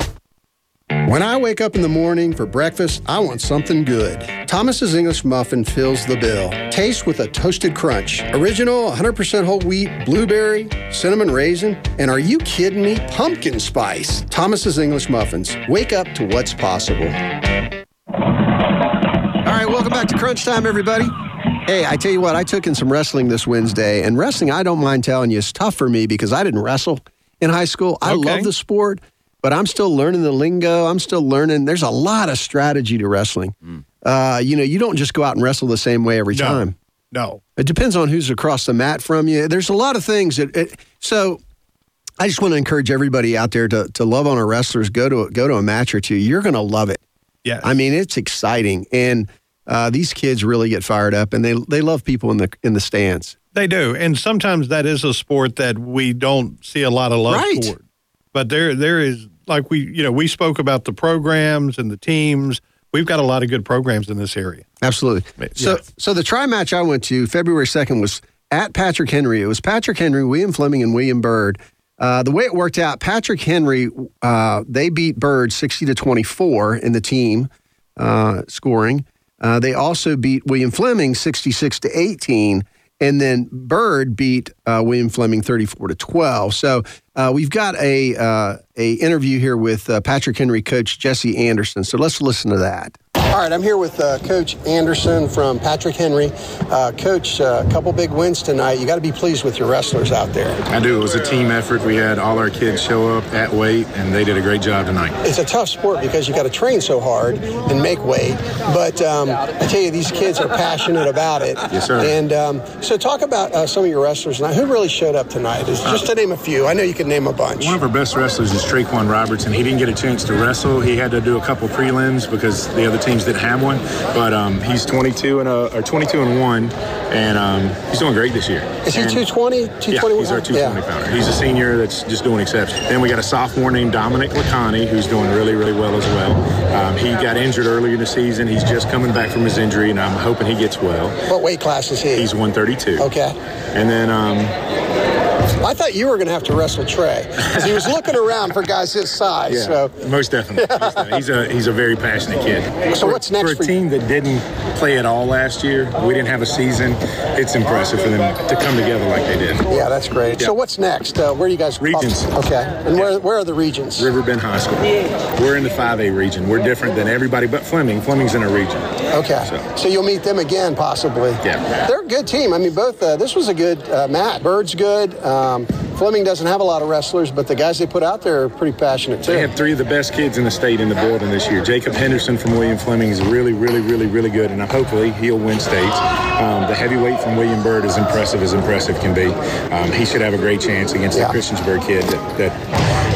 When I wake up in the morning for breakfast, I want something good. Thomas's English Muffin fills the bill. Taste with a toasted crunch. Original, 100% whole wheat, blueberry, cinnamon raisin, and are you kidding me? Pumpkin spice. Thomas's English Muffins. Wake up to what's possible. All right, welcome back to Crunch Time, everybody. Hey, I tell you what, I took in some wrestling this Wednesday, and wrestling, I don't mind telling you, is tough for me because I didn't wrestle in high school. I Okay. love the sport, but I'm still learning the lingo. I'm still learning. There's a lot of strategy to wrestling. Uh, you know, you don't just go out and wrestle the same way every No. time. No. It depends on who's across the mat from you. There's a lot of things that. It, so, I just want to encourage everybody out there to to love on our wrestlers. Go to go to a match or two. You're going to love it. Yeah. I mean, it's exciting, and uh, these kids really get fired up, and they they love people in the in the stands. They do, and sometimes that is a sport that we don't see a lot of love Right. for. But there, there is like we, you know, we spoke about the programs and the teams. We've got a lot of good programs in this area. Absolutely. So, so the try match I went to February second was at Patrick Henry. It was Patrick Henry, William Fleming, and William Byrd. Uh, the way it worked out, Patrick Henry uh, they beat Byrd sixty to twenty four in the team uh, scoring. Uh, they also beat William Fleming sixty six to eighteen. And then Byrd beat uh, William Fleming 34 to 12. So uh, we've got a uh, a interview here with uh, Patrick Henry coach Jesse Anderson. So let's listen to that. All right, I'm here with uh, Coach Anderson from Patrick Henry. Uh, Coach, a couple big wins tonight. You got to be pleased with your wrestlers out there. I do. It was a team effort. We had all our kids show up at weight, and they did a great job tonight. It's a tough sport because you got to train so hard and make weight. But um, I tell you, these kids are passionate about it. Yes, sir. And um, so, talk about uh, some of your wrestlers tonight. Who really showed up tonight? Is just to name a few. I know you can name a bunch. One of our best wrestlers is Traquan Robertson. He didn't get a chance to wrestle. He had to do a couple prelims because the other teams didn't have one. But um, he's 22 and a, or 22 and one, and um, he's doing great this year. Is he And- 220? Yeah, he's our 220 pounder. He's a senior that's just doing exceptional. Then we got a sophomore named Dominic Lacani who's doing really, really well as well. Um, he got injured earlier in the season. He's just coming back from his injury, and I'm hoping he gets well. What weight class is he? He's 132. Okay. And then um, I thought you were going to have to wrestle Trey because he was looking around for guys his size. Yeah, So most definitely. Most definitely. He's a he's a very passionate kid. So For- what's next for a for team that didn't play at all last year? We didn't have a season. It's impressive for them to come together like they did. yeah, that's great. So what's next? Uh, where are you guys? Regions. Okay. And where where are the regions? Riverbend High School. We're in the 5A region. We're different than everybody but Fleming. Fleming's in a region. Okay. So, you'll meet them again, possibly. Yeah. They're a good team. I mean, both. Uh, this was a good uh, match. Byrd's good. Um, Fleming doesn't have a lot of wrestlers, but the guys they put out there are pretty passionate too. They had three of the best kids in the state in the building this year. Jacob Henderson from William Fleming is really, really, really, really good, and hopefully he'll win states. Um, the heavyweight from William Byrd is impressive as impressive can be. Um, he should have a great chance against Yeah. the Christiansburg kid. That, that,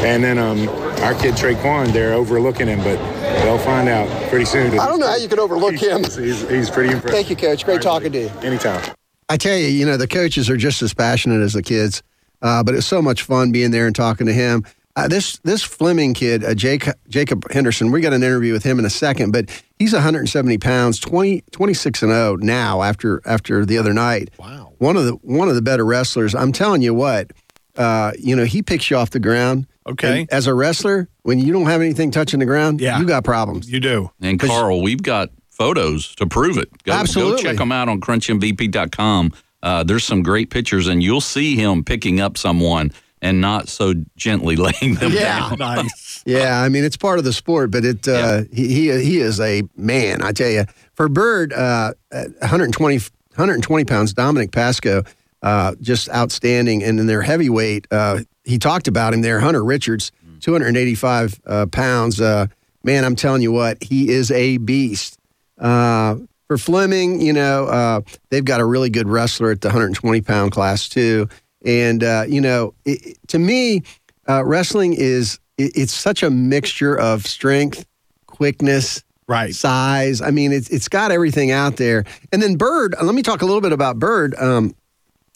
and then um, our kid Trey Traquan, they're overlooking him, but they'll find out pretty soon. I don't know how you could overlook him. He's, he's pretty impressive. Thank you, Coach. Great talking to you. Anytime. I tell you, you know, the coaches are just as passionate as the kids, uh, but it's so much fun being there and talking to him. Uh, this this Fleming kid, uh, Jake, Jacob Henderson, we got an interview with him in a second, but he's 170 pounds, 20, 26 and 0 now after after the other night. Wow. One of the one of the better wrestlers. I'm telling you what, uh, you know, he picks you off the ground. Okay. And as a wrestler, when you don't have anything touching the ground, yeah. you got problems. You do. And Carl, we've got photos to prove it. Go, Absolutely. Go check them out on crunchmvp.com. Uh, there's some great pictures, and you'll see him picking up someone and not so gently laying them Yeah. down. Nice. Yeah, I mean it's part of the sport, but it uh, he, he he is a man. I tell you, for Byrd, uh, 120 120 pounds, Dominic Pasco, uh, just outstanding. And in their heavyweight, uh, he talked about him there, Hunter Richards, 285 uh, pounds. Uh, man, I'm telling you what, he is a beast. Uh, for Fleming, you know, uh, they've got a really good wrestler at the 120 pound class too. And uh, you know, it, to me, uh, wrestling is it, it's such a mixture of strength, quickness, right, size. I mean, it's it's got everything out there. And then Byrd. Let me talk a little bit about Byrd. Um,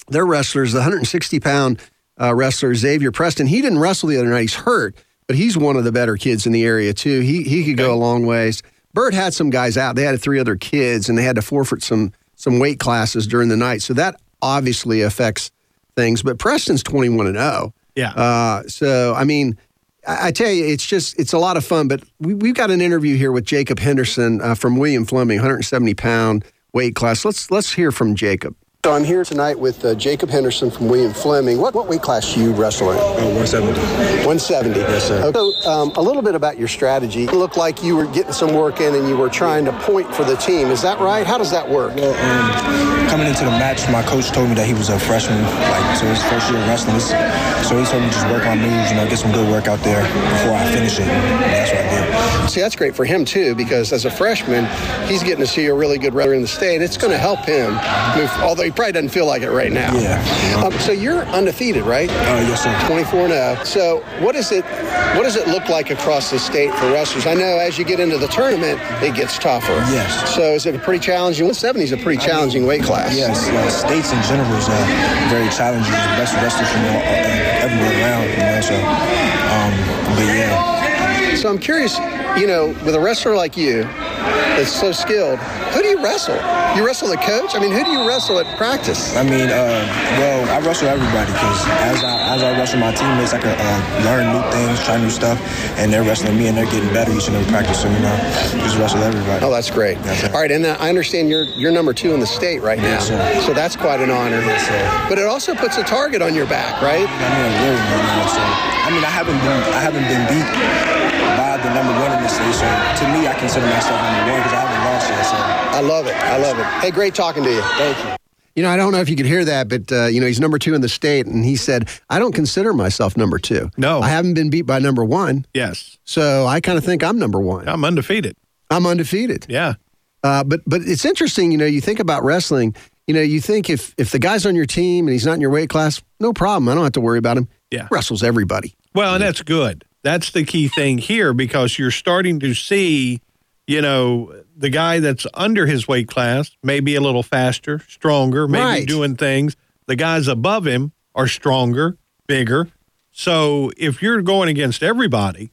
their wrestlers, the 160 pound uh, wrestler Xavier Preston. He didn't wrestle the other night. He's hurt, but he's one of the better kids in the area too. He he could go a long ways. Byrd had some guys out. They had three other kids, and they had to forfeit some some weight classes during the night. So that obviously affects things. But Preston's 21 and 0. Yeah. Uh, so I mean, I, I tell you, it's just it's a lot of fun. But we, we've got an interview here with Jacob Henderson uh, from William Fleming, 170 pound weight class. Let's let's hear from Jacob. So I'm here tonight with uh, Jacob Henderson from William Fleming. What what weight class do you wrestle in? Oh, 170. 170. Yes, sir. So um, a little bit about your strategy. It looked like you were getting some work in and you were trying to point for the team. Is that right? How does that work? Well, um, coming into the match, my coach told me that he was a freshman, like so his first year of wrestling. So he told me to just work on moves, you know, get some good work out there before I finish it. That's what I did. See, that's great for him too, because as a freshman, he's getting to see a really good wrestler in the state. It's going to help him move, although he probably doesn't feel like it right now. Yeah. Um, so you're undefeated, right? Uh, yes, sir. 24 and 0. So what is it? What does it look like across the state for wrestlers? I know as you get into the tournament, it gets tougher. Yes. So is it a pretty challenging? 170 is a pretty challenging weight class. Yes, uh, states in general is uh, very challenging. The best wrestlers from all, uh, everywhere around, you know. So. So I'm curious, you know, with a wrestler like you that's so skilled, who do you wrestle? You wrestle the coach? I mean, who do you wrestle at practice? I mean, uh, well, I wrestle everybody because as I as I wrestle my teammates, I can uh, learn new things, try new stuff, and they're wrestling me, and they're getting better each and every practice. So you know, just wrestle everybody. Oh, that's great. All right, and uh, I understand you're you're number two in the state right now, Yes, sir. so that's quite an honor. Yes, sir. But it also puts a target on your back, right? I mean, really, so I mean, I haven't been I haven't been beat by the number one in the state. So to me, I consider myself number one because I haven't lost yet. So I love it. I love it. Hey, great talking to you. Thank you. You know, I don't know if you could hear that, but uh, you know, he's number two in the state, and he said, "I don't consider myself number two. No. I haven't been beat by number one, Yes. so I kind of think I'm number one. I'm undefeated. I'm undefeated. Yeah. Uh, but but it's interesting, you know, you think about wrestling. You know, you think if if the guy's on your team and he's not in your weight class, no problem. I don't have to worry about him. Yeah. wrestles everybody. Well, and that's good. That's the key thing here because you're starting to see, you know, the guy that's under his weight class may be a little faster, stronger, maybe Right. doing things. The guys above him are stronger, bigger. So if you're going against everybody,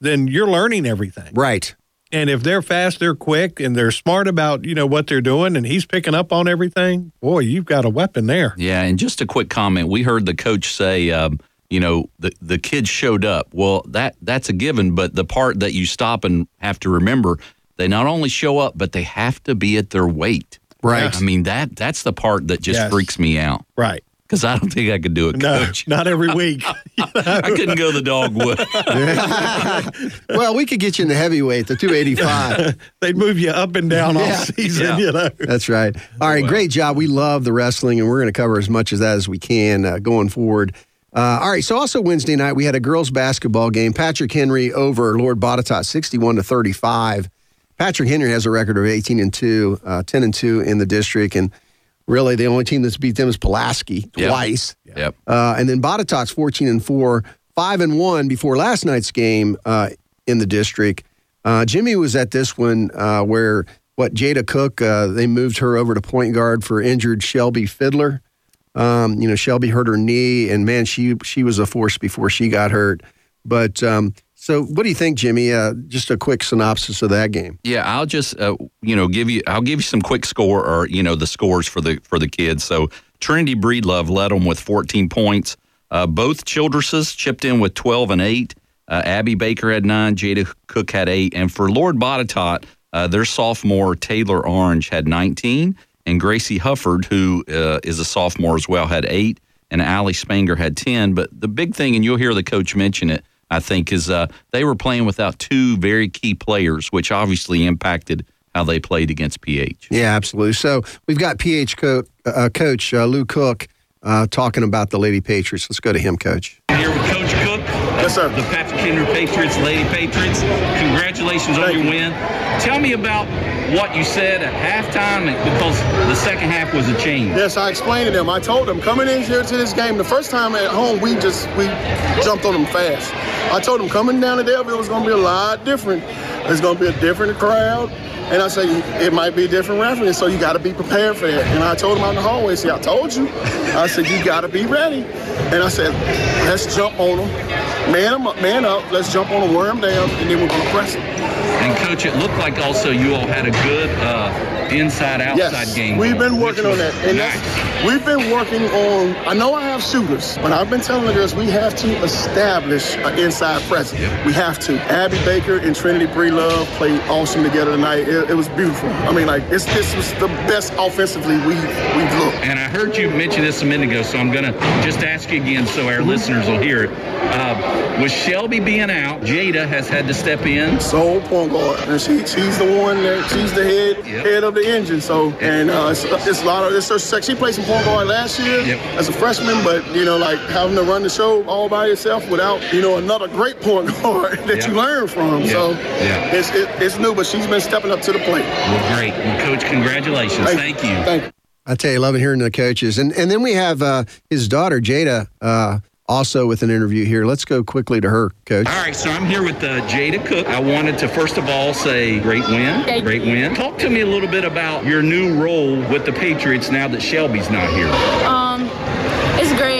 then you're learning everything. Right. And if they're fast, they're quick, and they're smart about you know what they're doing, and he's picking up on everything. Boy, you've got a weapon there. Yeah, and just a quick comment. We heard the coach say, um, you know, the the kids showed up. Well, that that's a given, but the part that you stop and have to remember, they not only show up, but they have to be at their weight. Right. I mean that that's the part that just Yes. freaks me out Right. because I don't think I could do it, No, coach. not every week. I couldn't go the dogwood. well, we could get you in the heavyweight, the 285. They'd move you up and down all season, Yeah. you know. That's right. All right, great job. We love the wrestling, and we're going to cover as much of that as we can uh, going forward. Uh, all right, so also Wednesday night we had a girls basketball game. Patrick Henry over Lord Botetourt, sixty-one to thirty-five. Patrick Henry has a record of eighteen and two, uh, ten and two in the district, and really the only team that's beat them is Pulaski Yep. twice. Yep. Uh, and then Botetourt's 14 and 4, 5 and 1 before last night's game uh, in the district. Uh, Jimmy was at this one uh, where, what, Jada Cook, uh, they moved her over to point guard for injured Shelby Fiddler. Um, you know, Shelby hurt her knee, and man, she she was a force before she got hurt. But um, so, what do you think, Jimmy? Uh, just a quick synopsis of that game. Yeah, I'll just uh, you know give you I'll give you some quick score or you know the scores for the for the kids. So Trinity Breedlove led them with 14 points. Uh, both Childresses chipped in with 12 and eight. Uh, Abby Baker had nine. Jada Cook had eight. And for Lord Botetourt, uh, their sophomore Taylor Orange had 19, and Gracie Hufford, who uh, is a sophomore as well, had eight, and Allie Spangler had 10. But the big thing, and you'll hear the coach mention it. I think is uh, they were playing without two very key players, which obviously impacted how they played against PH. Yeah, absolutely. So we've got PH co- uh, coach uh, Lou Cook uh, talking about the Lady Patriots. Let's go to him, coach. Here with Coach Cook. Yes, sir. The Patrick Henry Patriots, Lady Patriots. Congratulations on your win. Tell me about what you said at halftime because the second half was a change. Yes, I explained to them. I told them coming in here to this game, the first time at home, we just we jumped on them fast. I told them coming down to Daleville was going to be a lot different. It's going to be a different crowd. And I say it might be a different referee, so you got to be prepared for that. And I told him out in the hallway, see, I told you. I said you got to be ready. And I said, let's jump on them, man them up, man up. Let's jump on them, wear them down, and then we're going to press them. And coach, it looked like also you all had a good uh, inside-outside yes, game. We've been working on that, and nice. that's, we've been working on. I know I have shooters, but I've been telling the girls we have to establish an inside presence. We have to. Abby Baker and Trinity Breedlove played awesome together tonight. It, it was beautiful. I mean, like it's, this was the best offensively we we've looked. And I heard you mention this a minute ago, so I'm going to just ask you again so our listeners will hear it. Uh, with Shelby being out, Jada has had to step in. Sole point guard, and she, she's the one that she's the head head of the engine. So, and uh, it's, it's a lot of it's her sex. She played some point guard last year as a freshman, but you know, like having to run the show all by yourself without you know another great point guard that you learn from. So, Yeah. it's it, it's new, but she's been stepping up to the plate. Well, great. Well, coach, congratulations. Thank, you. Thank you. I tell you, loving hearing the coaches, and and then we have uh, his daughter Jada uh, also with an interview here. Let's go quickly to her, coach. All right, so I'm here with uh, Jada Cook. I wanted to first of all say great win, Thank great win. Talk to me a little bit about your new role with the Patriots now that Shelby's not here. Um, it's great.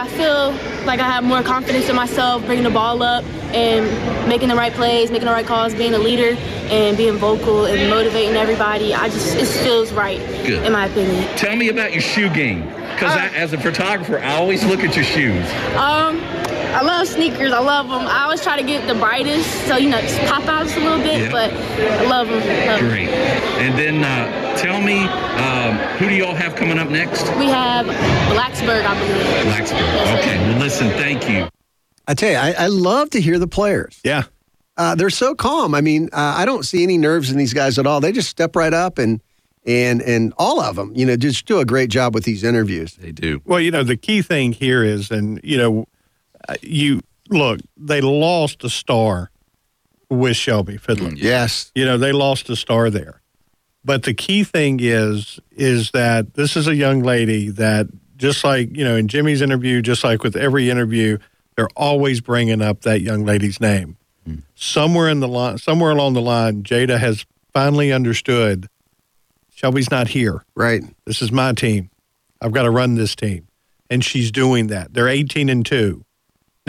I feel like I have more confidence in myself, bringing the ball up and making the right plays, making the right calls, being a leader and being vocal and motivating everybody. I just it feels right, Good. in my opinion. Tell me about your shoe game, because as a photographer, I always look at your shoes. Um, I love sneakers. I love them. I always try to get the brightest, so you know, just pop out just a little bit. Yeah. But I love them. Love 'em. Great. And then uh, tell me, um, who do y'all have coming up next? We have Blacksburg, I believe. Blacksburg. Okay. Well, listen. Thank you. I tell you, I, I love to hear the players. Yeah. Uh, they're so calm. I mean, uh, I don't see any nerves in these guys at all. They just step right up and and and all of them, you know, just do a great job with these interviews. They do. Well, you know, the key thing here is, and, you know, Uh, you look, they lost a star with Shelby Fiddler. Mm, yes. You know, they lost a star there. But the key thing is, is that this is a young lady that just like, you know, in Jimmy's interview, just like with every interview, they're always bringing up that young lady's name. Mm. Somewhere in the line, somewhere along the line, Jada has finally understood Shelby's not here. Right. This is my team. I've got to run this team. And she's doing that. They're 18 and 2.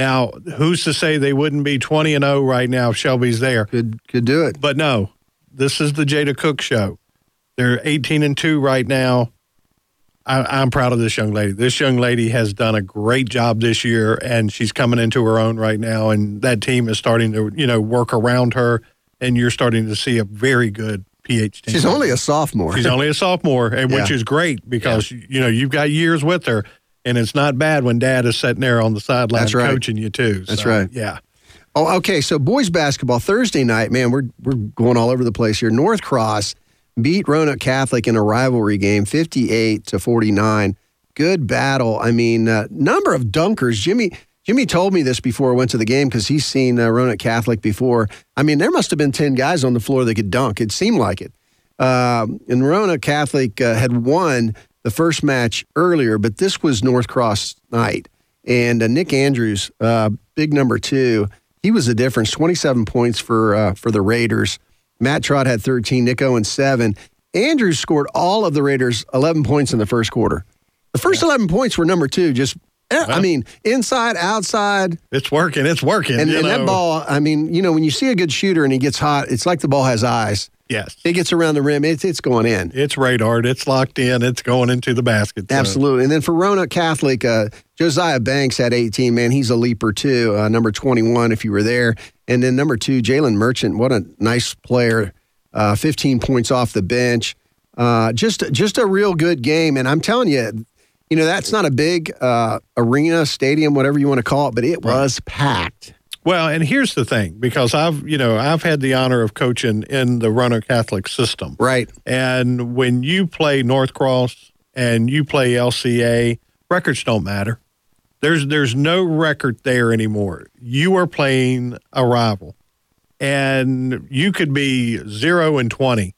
Now, who's to say they wouldn't be 20 and 0 right now if Shelby's there? Could could do it. But no. This is the Jada Cook show. They're 18 and 2 right now. I, I'm proud of this young lady. This young lady has done a great job this year, and she's coming into her own right now. And that team is starting to, you know, work around her, and you're starting to see a very good PH team. She's only a sophomore. She's only a sophomore, and which is great because you know you've got years with her, and it's not bad when Dad is sitting there on the sideline right. coaching you too. That's So, right. Yeah. Oh, okay. So boys basketball Thursday night, man, we're we're going all over the place here. North Cross beat Roanoke Catholic in a rivalry game, fifty-eight to forty-nine. Good battle. I mean, uh, number of dunkers. Jimmy Jimmy told me this before I went to the game because he's seen uh, Roanoke Catholic before. I mean, there must have been ten guys on the floor that could dunk. It seemed like it. Um, and Roanoke Catholic uh, had won the first match earlier, but this was North Cross night. And uh, Nick Andrews, uh, big number two, he was the difference. Twenty-seven points for uh, for the Raiders. Matt Trott had thirteen. Nick Owen seven. Andrews scored all of the Raiders eleven points in the first quarter. The first eleven points were number two. Just eh, I mean, inside, outside. It's working. It's working. And, and that ball, I mean, you know, when you see a good shooter and he gets hot, it's like the ball has eyes. Yes. It gets around the rim. It's it's going in. It's radar. It's locked in. It's going into the basket. So- Absolutely. And then for Roanoke Catholic, uh, Josiah Banks had 18. Man, he's a leaper too. Uh, number 21, if you were there. And then number two, Jalen Merchant. What a nice player. Uh, 15 points off the bench. Uh, just just a real good game. And I'm telling you, you know, that's not a big uh, arena, stadium, whatever you want to call it, but it was packed. Well, and here's the thing because I've, you know, I've had the honor of coaching in the Roanoke Catholic system. Right. And when you play North Cross and you play LCA, records don't matter. There's there's no record there anymore. You are playing a rival. And you could be 0 and 20.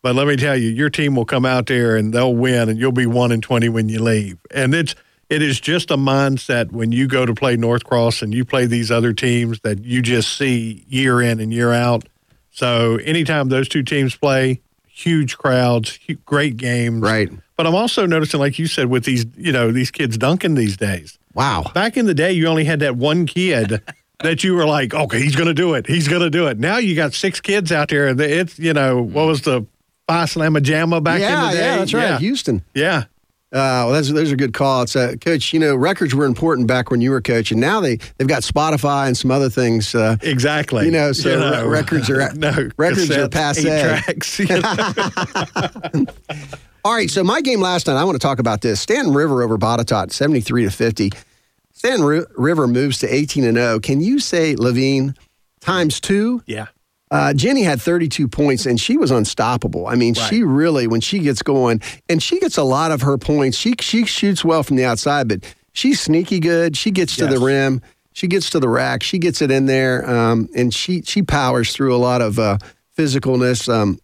But let me tell you, your team will come out there and they'll win and you'll be 1 and 20 when you leave. And it's it is just a mindset when you go to play North Cross and you play these other teams that you just see year in and year out. So anytime those two teams play, huge crowds, great games. Right. But I'm also noticing, like you said, with these, you know, these kids dunking these days. Wow. Back in the day, you only had that one kid that you were like, okay, he's going to do it. He's going to do it. Now you got six kids out there. and It's, you know, what was the Phi Slamma Jamma back yeah, in the day? yeah, that's right. Houston. Yeah. Uh, well, that's those are good calls, uh, Coach. You know, records were important back when you were coaching. Now they they've got Spotify and some other things. Uh, exactly. You know, so You know, re- records are no, records are passe. tracks, you All right, so my game last night, I want to talk about this. Staunton River over Botetourt, 73 to 50. Stanton Ri- River moves to 18 and 0. Can you say Levine times two? Yeah. Uh, Jenny had 32 points and she was unstoppable. I mean, she really, when she gets going, and she gets a lot of her points. She she shoots well from the outside, but she's sneaky good. She gets to the rim. She gets to the rack. She gets it in there, um, and she she powers through a lot of uh, physicalness. Um,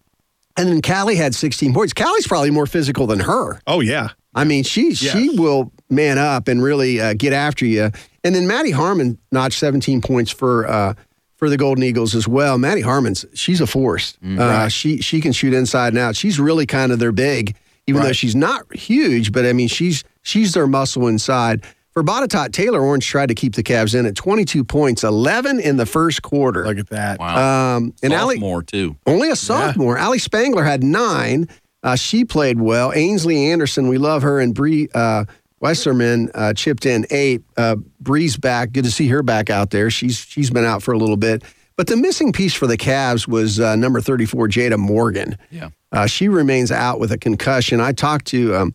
and then Callie had 16 points. Callie's probably more physical than her. Oh yeah. I mean, she she will man up and really uh, get after you. And then Maddie Harmon notched 17 points for uh, for the Golden Eagles as well. Maddie Harmon's she's a force. uh, right. She she can shoot inside and out. She's really kind of their big, even though she's not huge. But I mean, she's she's their muscle inside. For Botetourt, Taylor Orange tried to keep the Cavs in at 22 points, 11 in the first quarter. Look at that. Wow. Um, and Allie, Sophomore, too. only a sophomore. Ali Spangler had nine. Uh, she played well. Ainsley Anderson, we love her, and Bree uh, Westerman uh, chipped in eight. Uh, Bree's back. Good to see her back out there. She's she's been out for a little bit. But the missing piece for the Cavs was uh, number 34, Jada Morgan. Yeah. Uh, she remains out with a concussion. I talked to um,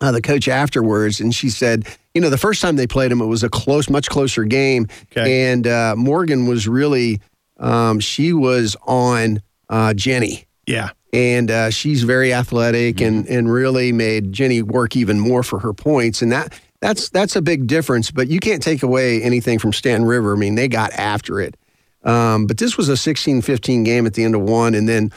uh, the coach afterwards, and she said, you know, the first time they played him, it was a close, much closer game. And uh, Morgan was really, um, she was on uh, Jenny. Yeah. And uh, she's very athletic and, and really made Jenny work even more for her points. And that that's that's a big difference. But you can't take away anything from Staunton River. I mean, they got after it. Um, but this was a 16-15 game at the end of one, and then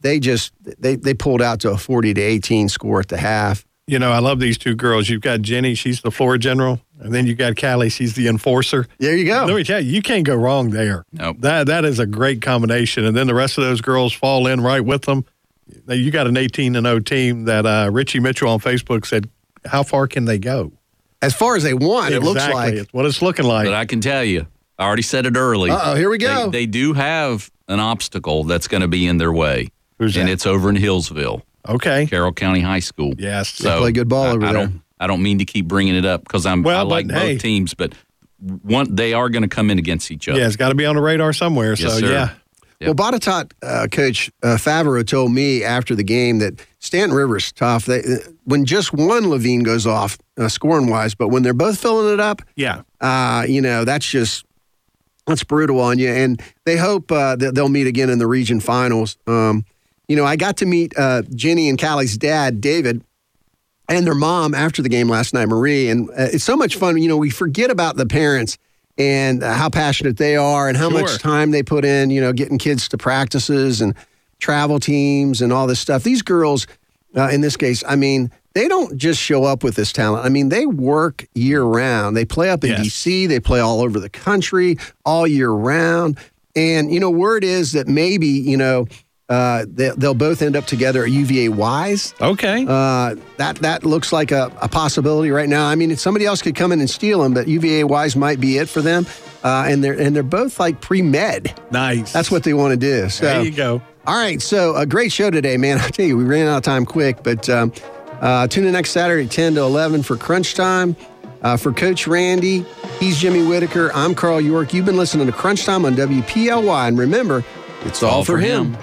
they just they they pulled out to a 40 to 18 score at the half. You know, I love these two girls. You've got Jenny, she's the floor general, and then you got Callie, she's the enforcer. There you go. Let me tell you, you can't go wrong there. Nope. That that is a great combination. And then the rest of those girls fall in right with them. Now, You got an 18 and 0 team that uh, Richie Mitchell on Facebook said, "How far can they go?" As far as they want, it looks like. It's what it's looking like. But I can tell you, I already said it early. Uh-oh, here we go. They, they do have an obstacle that's going to be in their way, Who's and that? it's over in Hillsville, Okay. Carroll County High School. Yes. So play good ball I, over I there. Don't, I don't mean to keep bringing it up because I'm Well, I but like both hey. teams, but one they are going to come in against each other. Yeah, it's got to be on the radar somewhere. Yes, so sir. yeah. Well, Botetourt uh, coach uh, Favreau told me after the game that Staunton River's tough. They, uh, when just one Levine goes off uh, scoring wise, but when they're both filling it up, Yeah. uh, you know that's just that's brutal on you. And they hope uh, that they'll meet again in the region finals. Um, you know, I got to meet uh, Jenny and Callie's dad, David, and their mom after the game last night, Marie. And uh, it's so much fun. You know, we forget about the parents and uh, how passionate they are and how Sure. much time they put in, you know, getting kids to practices and travel teams and all this stuff. These girls, uh, in this case, I mean, they don't just show up with this talent. I mean, they work year round. They play up in Yes. DC, they play all over the country all year round. And, you know, word is that maybe, you know, uh, they, they'll both end up together at UVA Wise. Okay. Uh, that that looks like a, a possibility right now. I mean, somebody else could come in and steal them, but UVA Wise might be it for them. Uh, and they're and they're both like pre med. nice. That's what they want to do. So there you go. all right, so a great show today, man. I tell you, we ran out of time quick, but um, uh, tune in next Saturday, 10 to 11 for Crunch Time. Uh, for Coach Randy, he's Jimmy Whitaker. I'm Carl York. You've been listening to Crunch Time on WPLY. And remember, it's all, for him.